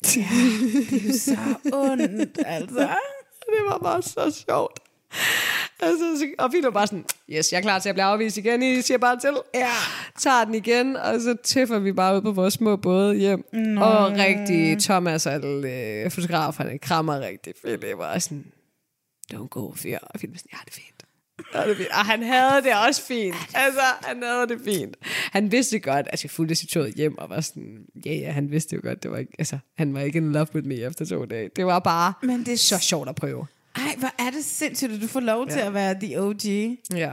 Det er jo så ondt, altså. Det var bare så sjovt. Altså, så- og var bare sådan, yes, jeg er klar til at blive afvist igen, I siger bare til. Ja. Tager den igen, og så tøffer vi bare ud på vores små både hjem. Nå. Og rigtig Thomas, al, øh, fotograferne, krammer rigtig Philip, og sådan, don't go, fyr. Og Philip sådan, ja, det er fint. Ja, det er fint. Og han havde det også fint. Altså, han havde det fint. Han vidste godt, at jeg fulgte sit tog hjem, og var sådan, ja, ja, han vidste jo godt, det var ikke, altså, han var ikke in love with me efter to dage. Det var bare Men det er så sjovt at prøve. Ej, hvor er det sindssygt, at du får lov til at være the OG. Ja.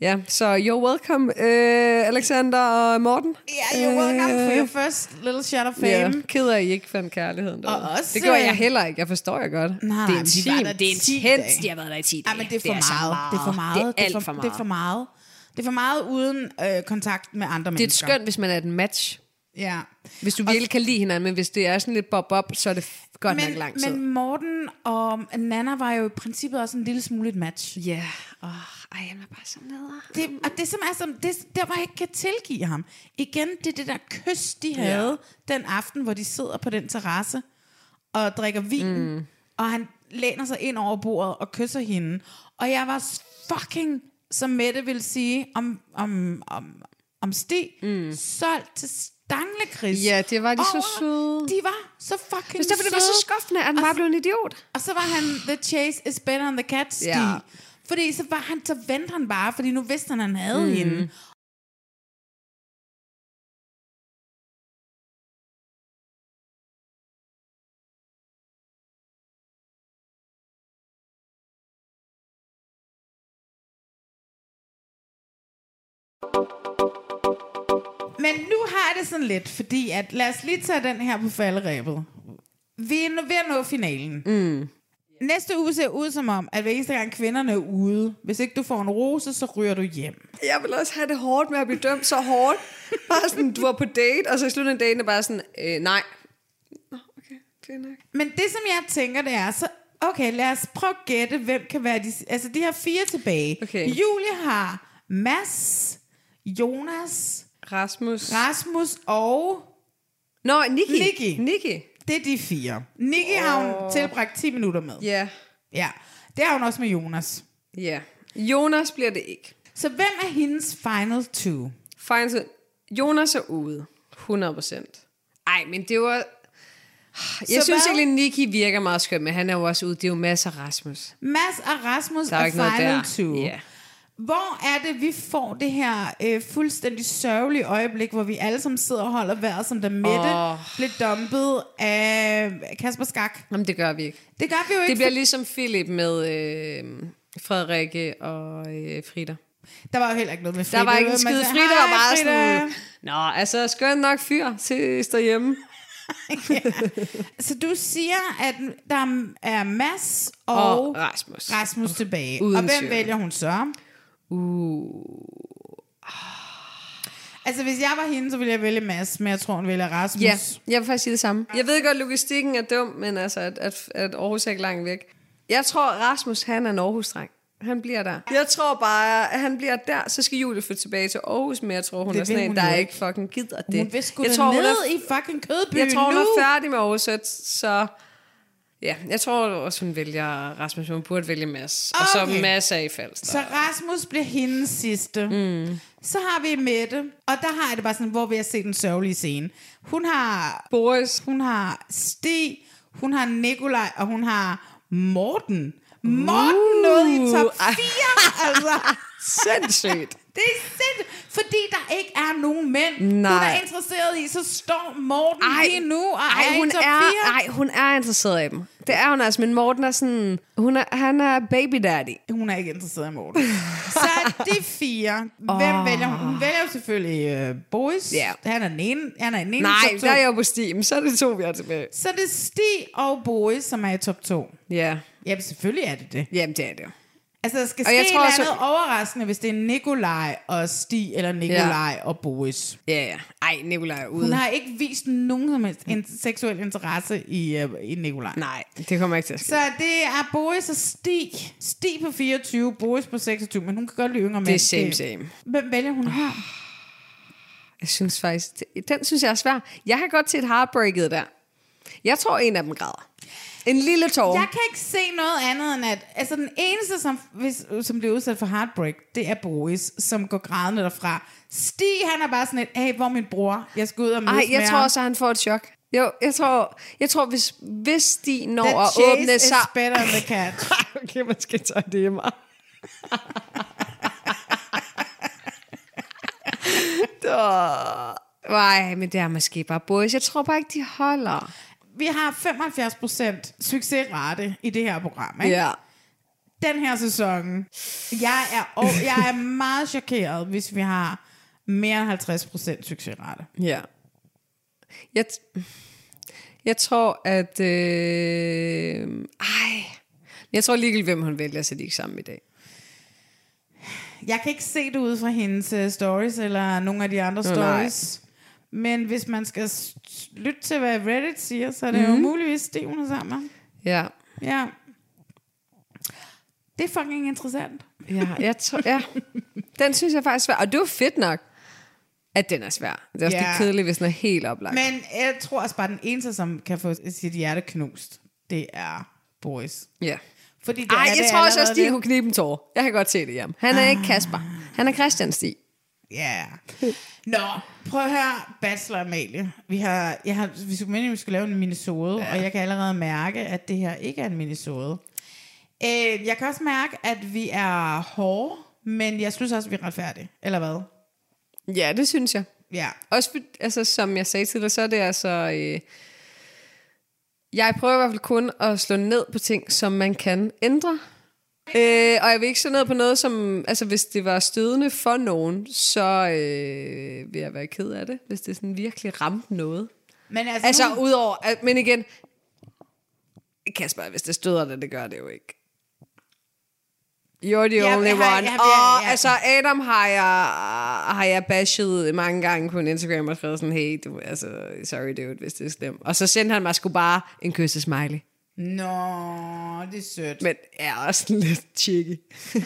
Ja, så you're welcome, uh, Alexander og Morten. Ja, yeah, you're welcome for your first little shot of fame. Ja, ked af, at I ikke fandt kærligheden Og derude. også, det gør jeg øh, heller ikke, jeg forstår jeg godt. Nej, det er intimt, der det er 10 intens, dage. de har været der i 10 Ej, dage. men det er for så meget. Det er for meget. Det er alt for, for meget. Det er for meget. Det er for meget uden øh, kontakt med andre Det er mennesker. skønt, hvis man er et match. Ja. Hvis du virkelig kan lide hinanden, men hvis det er sådan lidt bob-bob, så er det godt Men, nok lang tid. men Morten og Nana var jo i princippet også en lille smule et match. Ja, åh, ej, han er bare så neder. Det, og det som er som, det, der hvor jeg ikke kan tilgive ham. Igen, det er det der kys, de havde den aften, hvor de sidder på den terrasse og drikker vin, mm. og han læner sig ind over bordet og kysser hende. Og jeg var fucking, som Mette ville sige, om, om, om, om Stig, mm. solgt til Stanglekris. Ja, det var de så over- søde. De var så fucking Hvis derfor det var så søde. skuffende, at han bare blev en idiot. Og så var han, the chase is better than the cat Stig. Ja. Fordi så, var han, så vendte han bare, fordi nu vidste han, at han havde mm. hende. Men nu har jeg det sådan lidt, fordi at, lad os lige tage den her på falderæbet. Vi er nu ved at nå finalen. Mm. Næste uge ser ud som om, at hver eneste gang kvinderne er ude, hvis ikke du får en rose, så ryger du hjem. Jeg vil også have det hårdt med at blive dømt så hårdt. Bare sådan, du var på date, og så i slutningen af daten er bare sådan, øh, nej. Nå, okay, det er nok. Men det, som jeg tænker, det er, så okay, lad os prøve at gætte, hvem kan være de... Altså, de har fire tilbage. Okay. Julie har Mads, Jonas, Rasmus. Rasmus og... Nå, Nikki. Nikki. Nikki. Det er de fire. Nikki oh. har hun tilbragt 10 minutter med. Ja. Ja. Det har hun også med Jonas. Ja. Jonas bliver det ikke. Så hvem er hendes final two? Final Jonas er ude. 100%. Ej, men det var... Jeg Så synes hvad? egentlig, Nikki virker meget skøn, men han er jo også ude. Det er jo masser af Rasmus. Mads og Rasmus Der er er ikke noget final der. two. Ja. Hvor er det, vi får det her øh, fuldstændig sørgelige øjeblik, hvor vi alle sammen sidder og holder vejret, som da Mette oh. blev dumpet af Kasper Skak? Jamen, det gør vi ikke. Det gør vi jo ikke. Det bliver ligesom Philip med øh, Frederikke og øh, Frida. Der var jo heller ikke noget med Frida. Der var ikke en skide. Frida var "Hej, bare Frida." sådan... Nå, altså, skøn nok fyr. Ses derhjemme. Så du siger, at der er Mads og, Og Rasmus. Rasmus tilbage. Uden og hvem tvivl. vælger hun så? Uh. Altså, hvis jeg var hende, så ville jeg vælge Mads, men jeg tror, hun vælger Rasmus. Ja, jeg vil faktisk sige det samme. Jeg ved godt, at logistikken er dum, men altså, at, at, at Aarhus er ikke langt væk. Jeg tror, Rasmus, han er en Aarhus-dreng. Han bliver der. Jeg tror bare, at han bliver der, så skal Julie flytte tilbage til Aarhus, men jeg tror, hun Det er sådan en, hun der ikke fucking gider det. Hun vil sgu jeg tror, hun ned er, i fucking kødbyen jeg tror, hun nu. er færdig med Aarhus, så ja, jeg tror også, hun vælger Rasmus, hun burde vælge Mads. Og så Okay. Mads er i Falster. Så Rasmus bliver hendes sidste. Mm. Så har vi Mette, og der har jeg det bare sådan, hvor vi har set den sørgelige scene. Hun har, Boris. hun har Stig, hun har Nikolaj, og hun har Morten. Morten nåede i top ej. 4, altså. Sindssygt. Det er sindssygt, fordi der ikke er nogen mænd, hun Nej. er interesseret i, så står Morten Ej, lige nu og ej, er hun er, 4. ej, hun er interesseret i dem. Det er hun altså, men Morten er sådan, hun er, han er baby daddy. Hun er ikke interesseret i Morten. så er de fire. Hvem vælger hun? Hun vælger jo selvfølgelig uh, Boris. Ja. Han er den ene. Han er den ene Nej, top to. der er jeg jo på Steam, så er det to, vi har tilbage. Så er det Stig og Boris, som er i top 2. Ja, Ja, selvfølgelig er det det. jamen det er det. Altså, der skal Og ske jeg tror eller også- overraskende, hvis det er Nikolaj og Stig, eller Nikolaj og Boris. Ja, ja. Ej, Nicolaj er ude. Hun har ikke vist nogen som helst en seksuel interesse i, uh, i Nikolaj. Nej, det kommer ikke til at ske. Så det er Boris og Stig. Stig på 24, Boris på 26, men hun kan godt lide yngre mænd. Det er same, same. Hvem vælger hun her? Jeg synes faktisk, den synes jeg er svær. Jeg kan godt se et heartbreaket der. Jeg tror, en af dem græder. En lille tår. Jeg kan ikke se noget andet end at... Altså, den eneste, som, hvis, som bliver udsat for heartbreak, det er Boris, som går grædende derfra. Stig, han er bare sådan et, hey, hvor er min bror? Jeg skal ud og mødes Ej, jeg med tror ham." også, at han får et chok. Jo, jeg tror, jeg tror hvis, hvis de når The at chase åbne is sig... better than the cat. okay, man skal tage det hjemme. Nej, men det er måske bare boys. Jeg tror bare ikke, de holder. Vi har 75% succesrate i det her program, ikke? Ja. Den her sæson, jeg er, og jeg er meget chokeret, hvis vi har mere end 50% succesrate. Ja. Jeg, t- jeg tror, at... Øh, ej. Jeg tror ligegyldigt, hvem hun vælger, så de ikke sammen i dag. Jeg kan ikke se det ud fra hendes uh, stories, eller nogle af de andre Nej. Men hvis man skal lytte til, hvad Reddit siger, så er det mm. Mhm. jo muligvis Stig, hun er sammen med. Ja. Ja. Det er fucking interessant. Ja, jeg tror, ja. Den synes jeg faktisk er svær. Og det var fedt nok, at den er svær. Det er også Ja. lidt kedeligt, hvis den er helt oplagt. Men jeg tror også bare, den eneste, som kan få sit hjerte knust, det er Boris. ja. Fordi det Ej, er jeg det tror også, at Stig kunne knibe en tår. Jeg kan godt se det hjemme. Han er ikke Kasper. Han er Christian Stig. Ja. Nå, prøv at høre, Bachelor Amalie. Vi har, jeg har, vi skulle meningen, vi skulle lave en minisode, ja. og jeg kan allerede mærke, at det her ikke er en minisode. Øh, jeg kan også mærke, at vi er hårde, men jeg synes også, at vi er retfærdige. Eller hvad? Ja, det synes jeg. Ja. Også, altså, som jeg sagde dig, så er det altså... Øh, jeg prøver i hvert fald kun at slå ned på ting, som man kan ændre. Øh, og jeg vil ikke slå ned på noget, som... Altså, hvis det var stødende for nogen, så øh, vil jeg være ked af det. Hvis det sådan virkelig ramte noget. Men altså, Altså, nu, udover... At, men igen... Kasper, hvis det støder det, det gør det jo ikke. You're the Ja, only har- one. har- og ja. altså, Adam har jeg, har jeg bashed mange gange på en Instagram og skrevet sådan, hey, du, altså, sorry dude, hvis det er slemt. Og så sendte han mig sgu bare en kysse smiley. Nå, det er sødt. Men er også lidt cheeky.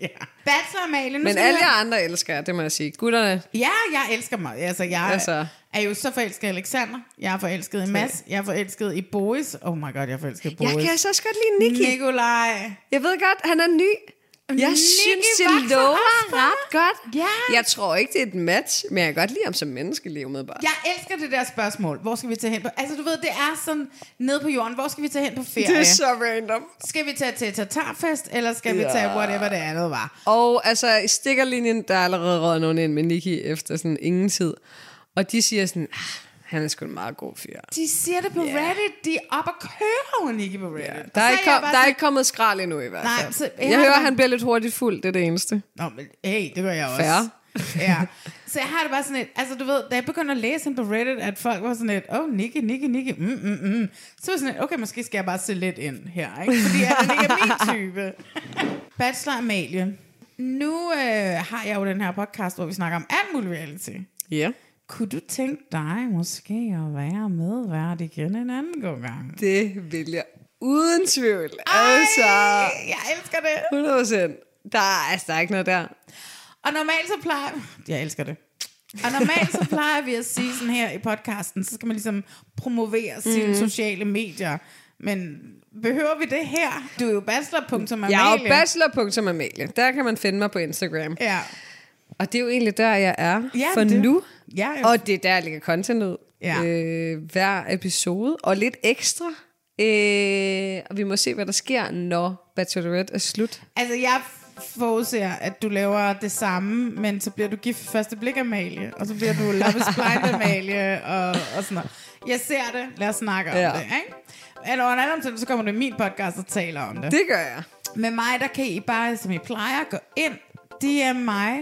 ja. Bachelor Amalie, nu Men skal alle jer andre elsker jeg, det må jeg sige. Gutterne, Ja, jeg elsker mig. Altså, jeg Altså. altså. er jo så forelsket i Alexander. Jeg er forelsket i Mads. Jeg er forelsket i Boris. Oh my god, jeg er forelsket i Boris. jeg kan så også godt lide Nicky. Nikolaj. Jeg ved godt, han er ny. Jeg synes, det lover bare. ret godt. Ja. Jeg tror ikke, det er et match, men jeg kan godt lide ham som menneske lige umiddelbart. Jeg elsker det der spørgsmål. Hvor skal vi tage hen på? Altså, du ved, det er sådan nede på jorden. Hvor skal vi tage hen på ferie? Det er så random. Skal vi tage til Tatarfest, eller skal vi Ja. tage whatever det andet var? Og altså, i stikkerlinjen, der er allerede røget nogen ind med Nicky efter sådan ingen tid. Og de siger sådan, ah, han er sgu en meget god fyr. De siger det på Ja. Reddit. De er op og kører over Nicky på Reddit. Og der, er ikke, kom, der er ikke kommet skrald endnu i hvert Nej, fald. så jeg jeg hører, bare- han bliver lidt hurtigt fuld, det er det eneste. Nå, men hey, det gør jeg også. Fair. ja. Så jeg har det bare sådan et, altså du ved, da jeg begyndte at læse på Reddit, at folk var sådan et, åh, oh, Nicky, Nicky, Nicky, mm, mm, mm. Så var sådan et, okay, måske skal jeg bare se lidt ind her, ikke? Fordi han ikke er min type. Bachelor Amalie. Nu øh, har jeg jo den her podcast, hvor vi snakker om alt muligt reality. Ja. Kunne du tænke dig måske at være medvært igen en anden god gang? Det vil jeg uden tvivl. Ej, altså, jeg elsker det. 100 procent. Der, er- altså, der er ikke noget der. Og normalt så plejer... Jeg elsker det. Og normalt så plejer vi at sige sådan her i podcasten, så skal man ligesom promovere sine Mhm. sociale medier. Men behøver vi det her? Du er jo bachelor.amalie. Jeg er jo bachelor.amalie. Der kan man finde mig på Instagram. Ja. Og det er jo egentlig der, jeg er Ja, for det- nu. Ja, ja. Og det er der, jeg lægger content ud. Ja. Øh, hver episode. Og lidt ekstra. Øh, og vi må se, hvad der sker, når Bachelorette er slut. Altså, jeg forudser, at du laver det samme, men så bliver du gift for første blik, Amalie, og så bliver du Love is Blind, Amalie, og, og sådan noget. Jeg ser det. Lad os snakke om Ja. det, ikke? Eller under omstændighed, så kommer du i min podcast og taler om det. Det gør jeg. Med mig, der kan I bare, som I plejer, gå ind, DM mig,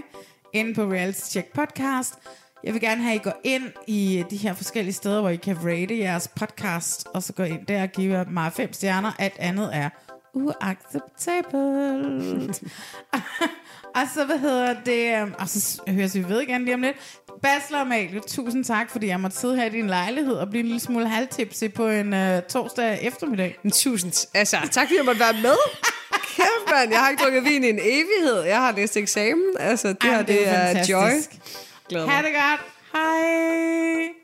inde på Reality Check Podcast. Jeg vil gerne have, at I går ind i de her forskellige steder, hvor I kan rate jeres podcast, og så gå ind der og give mig fem stjerner. Alt andet er uacceptabelt. og så, hvad hedder det, øhm, og så høres vi ved igen lige om lidt. Bachelor Amalie, tusind tak, fordi jeg måtte sidde her i din lejlighed og blive en lille smule halvtipsy på en uh, torsdag eftermiddag. Tusind, altså, tak fordi jeg måtte være med. Kæft, mand, jeg har ikke drukket vin i en evighed. Jeg har læst eksamen. Altså, det her, Ej, det, er er joy. Glæder Ha' det godt. Hej.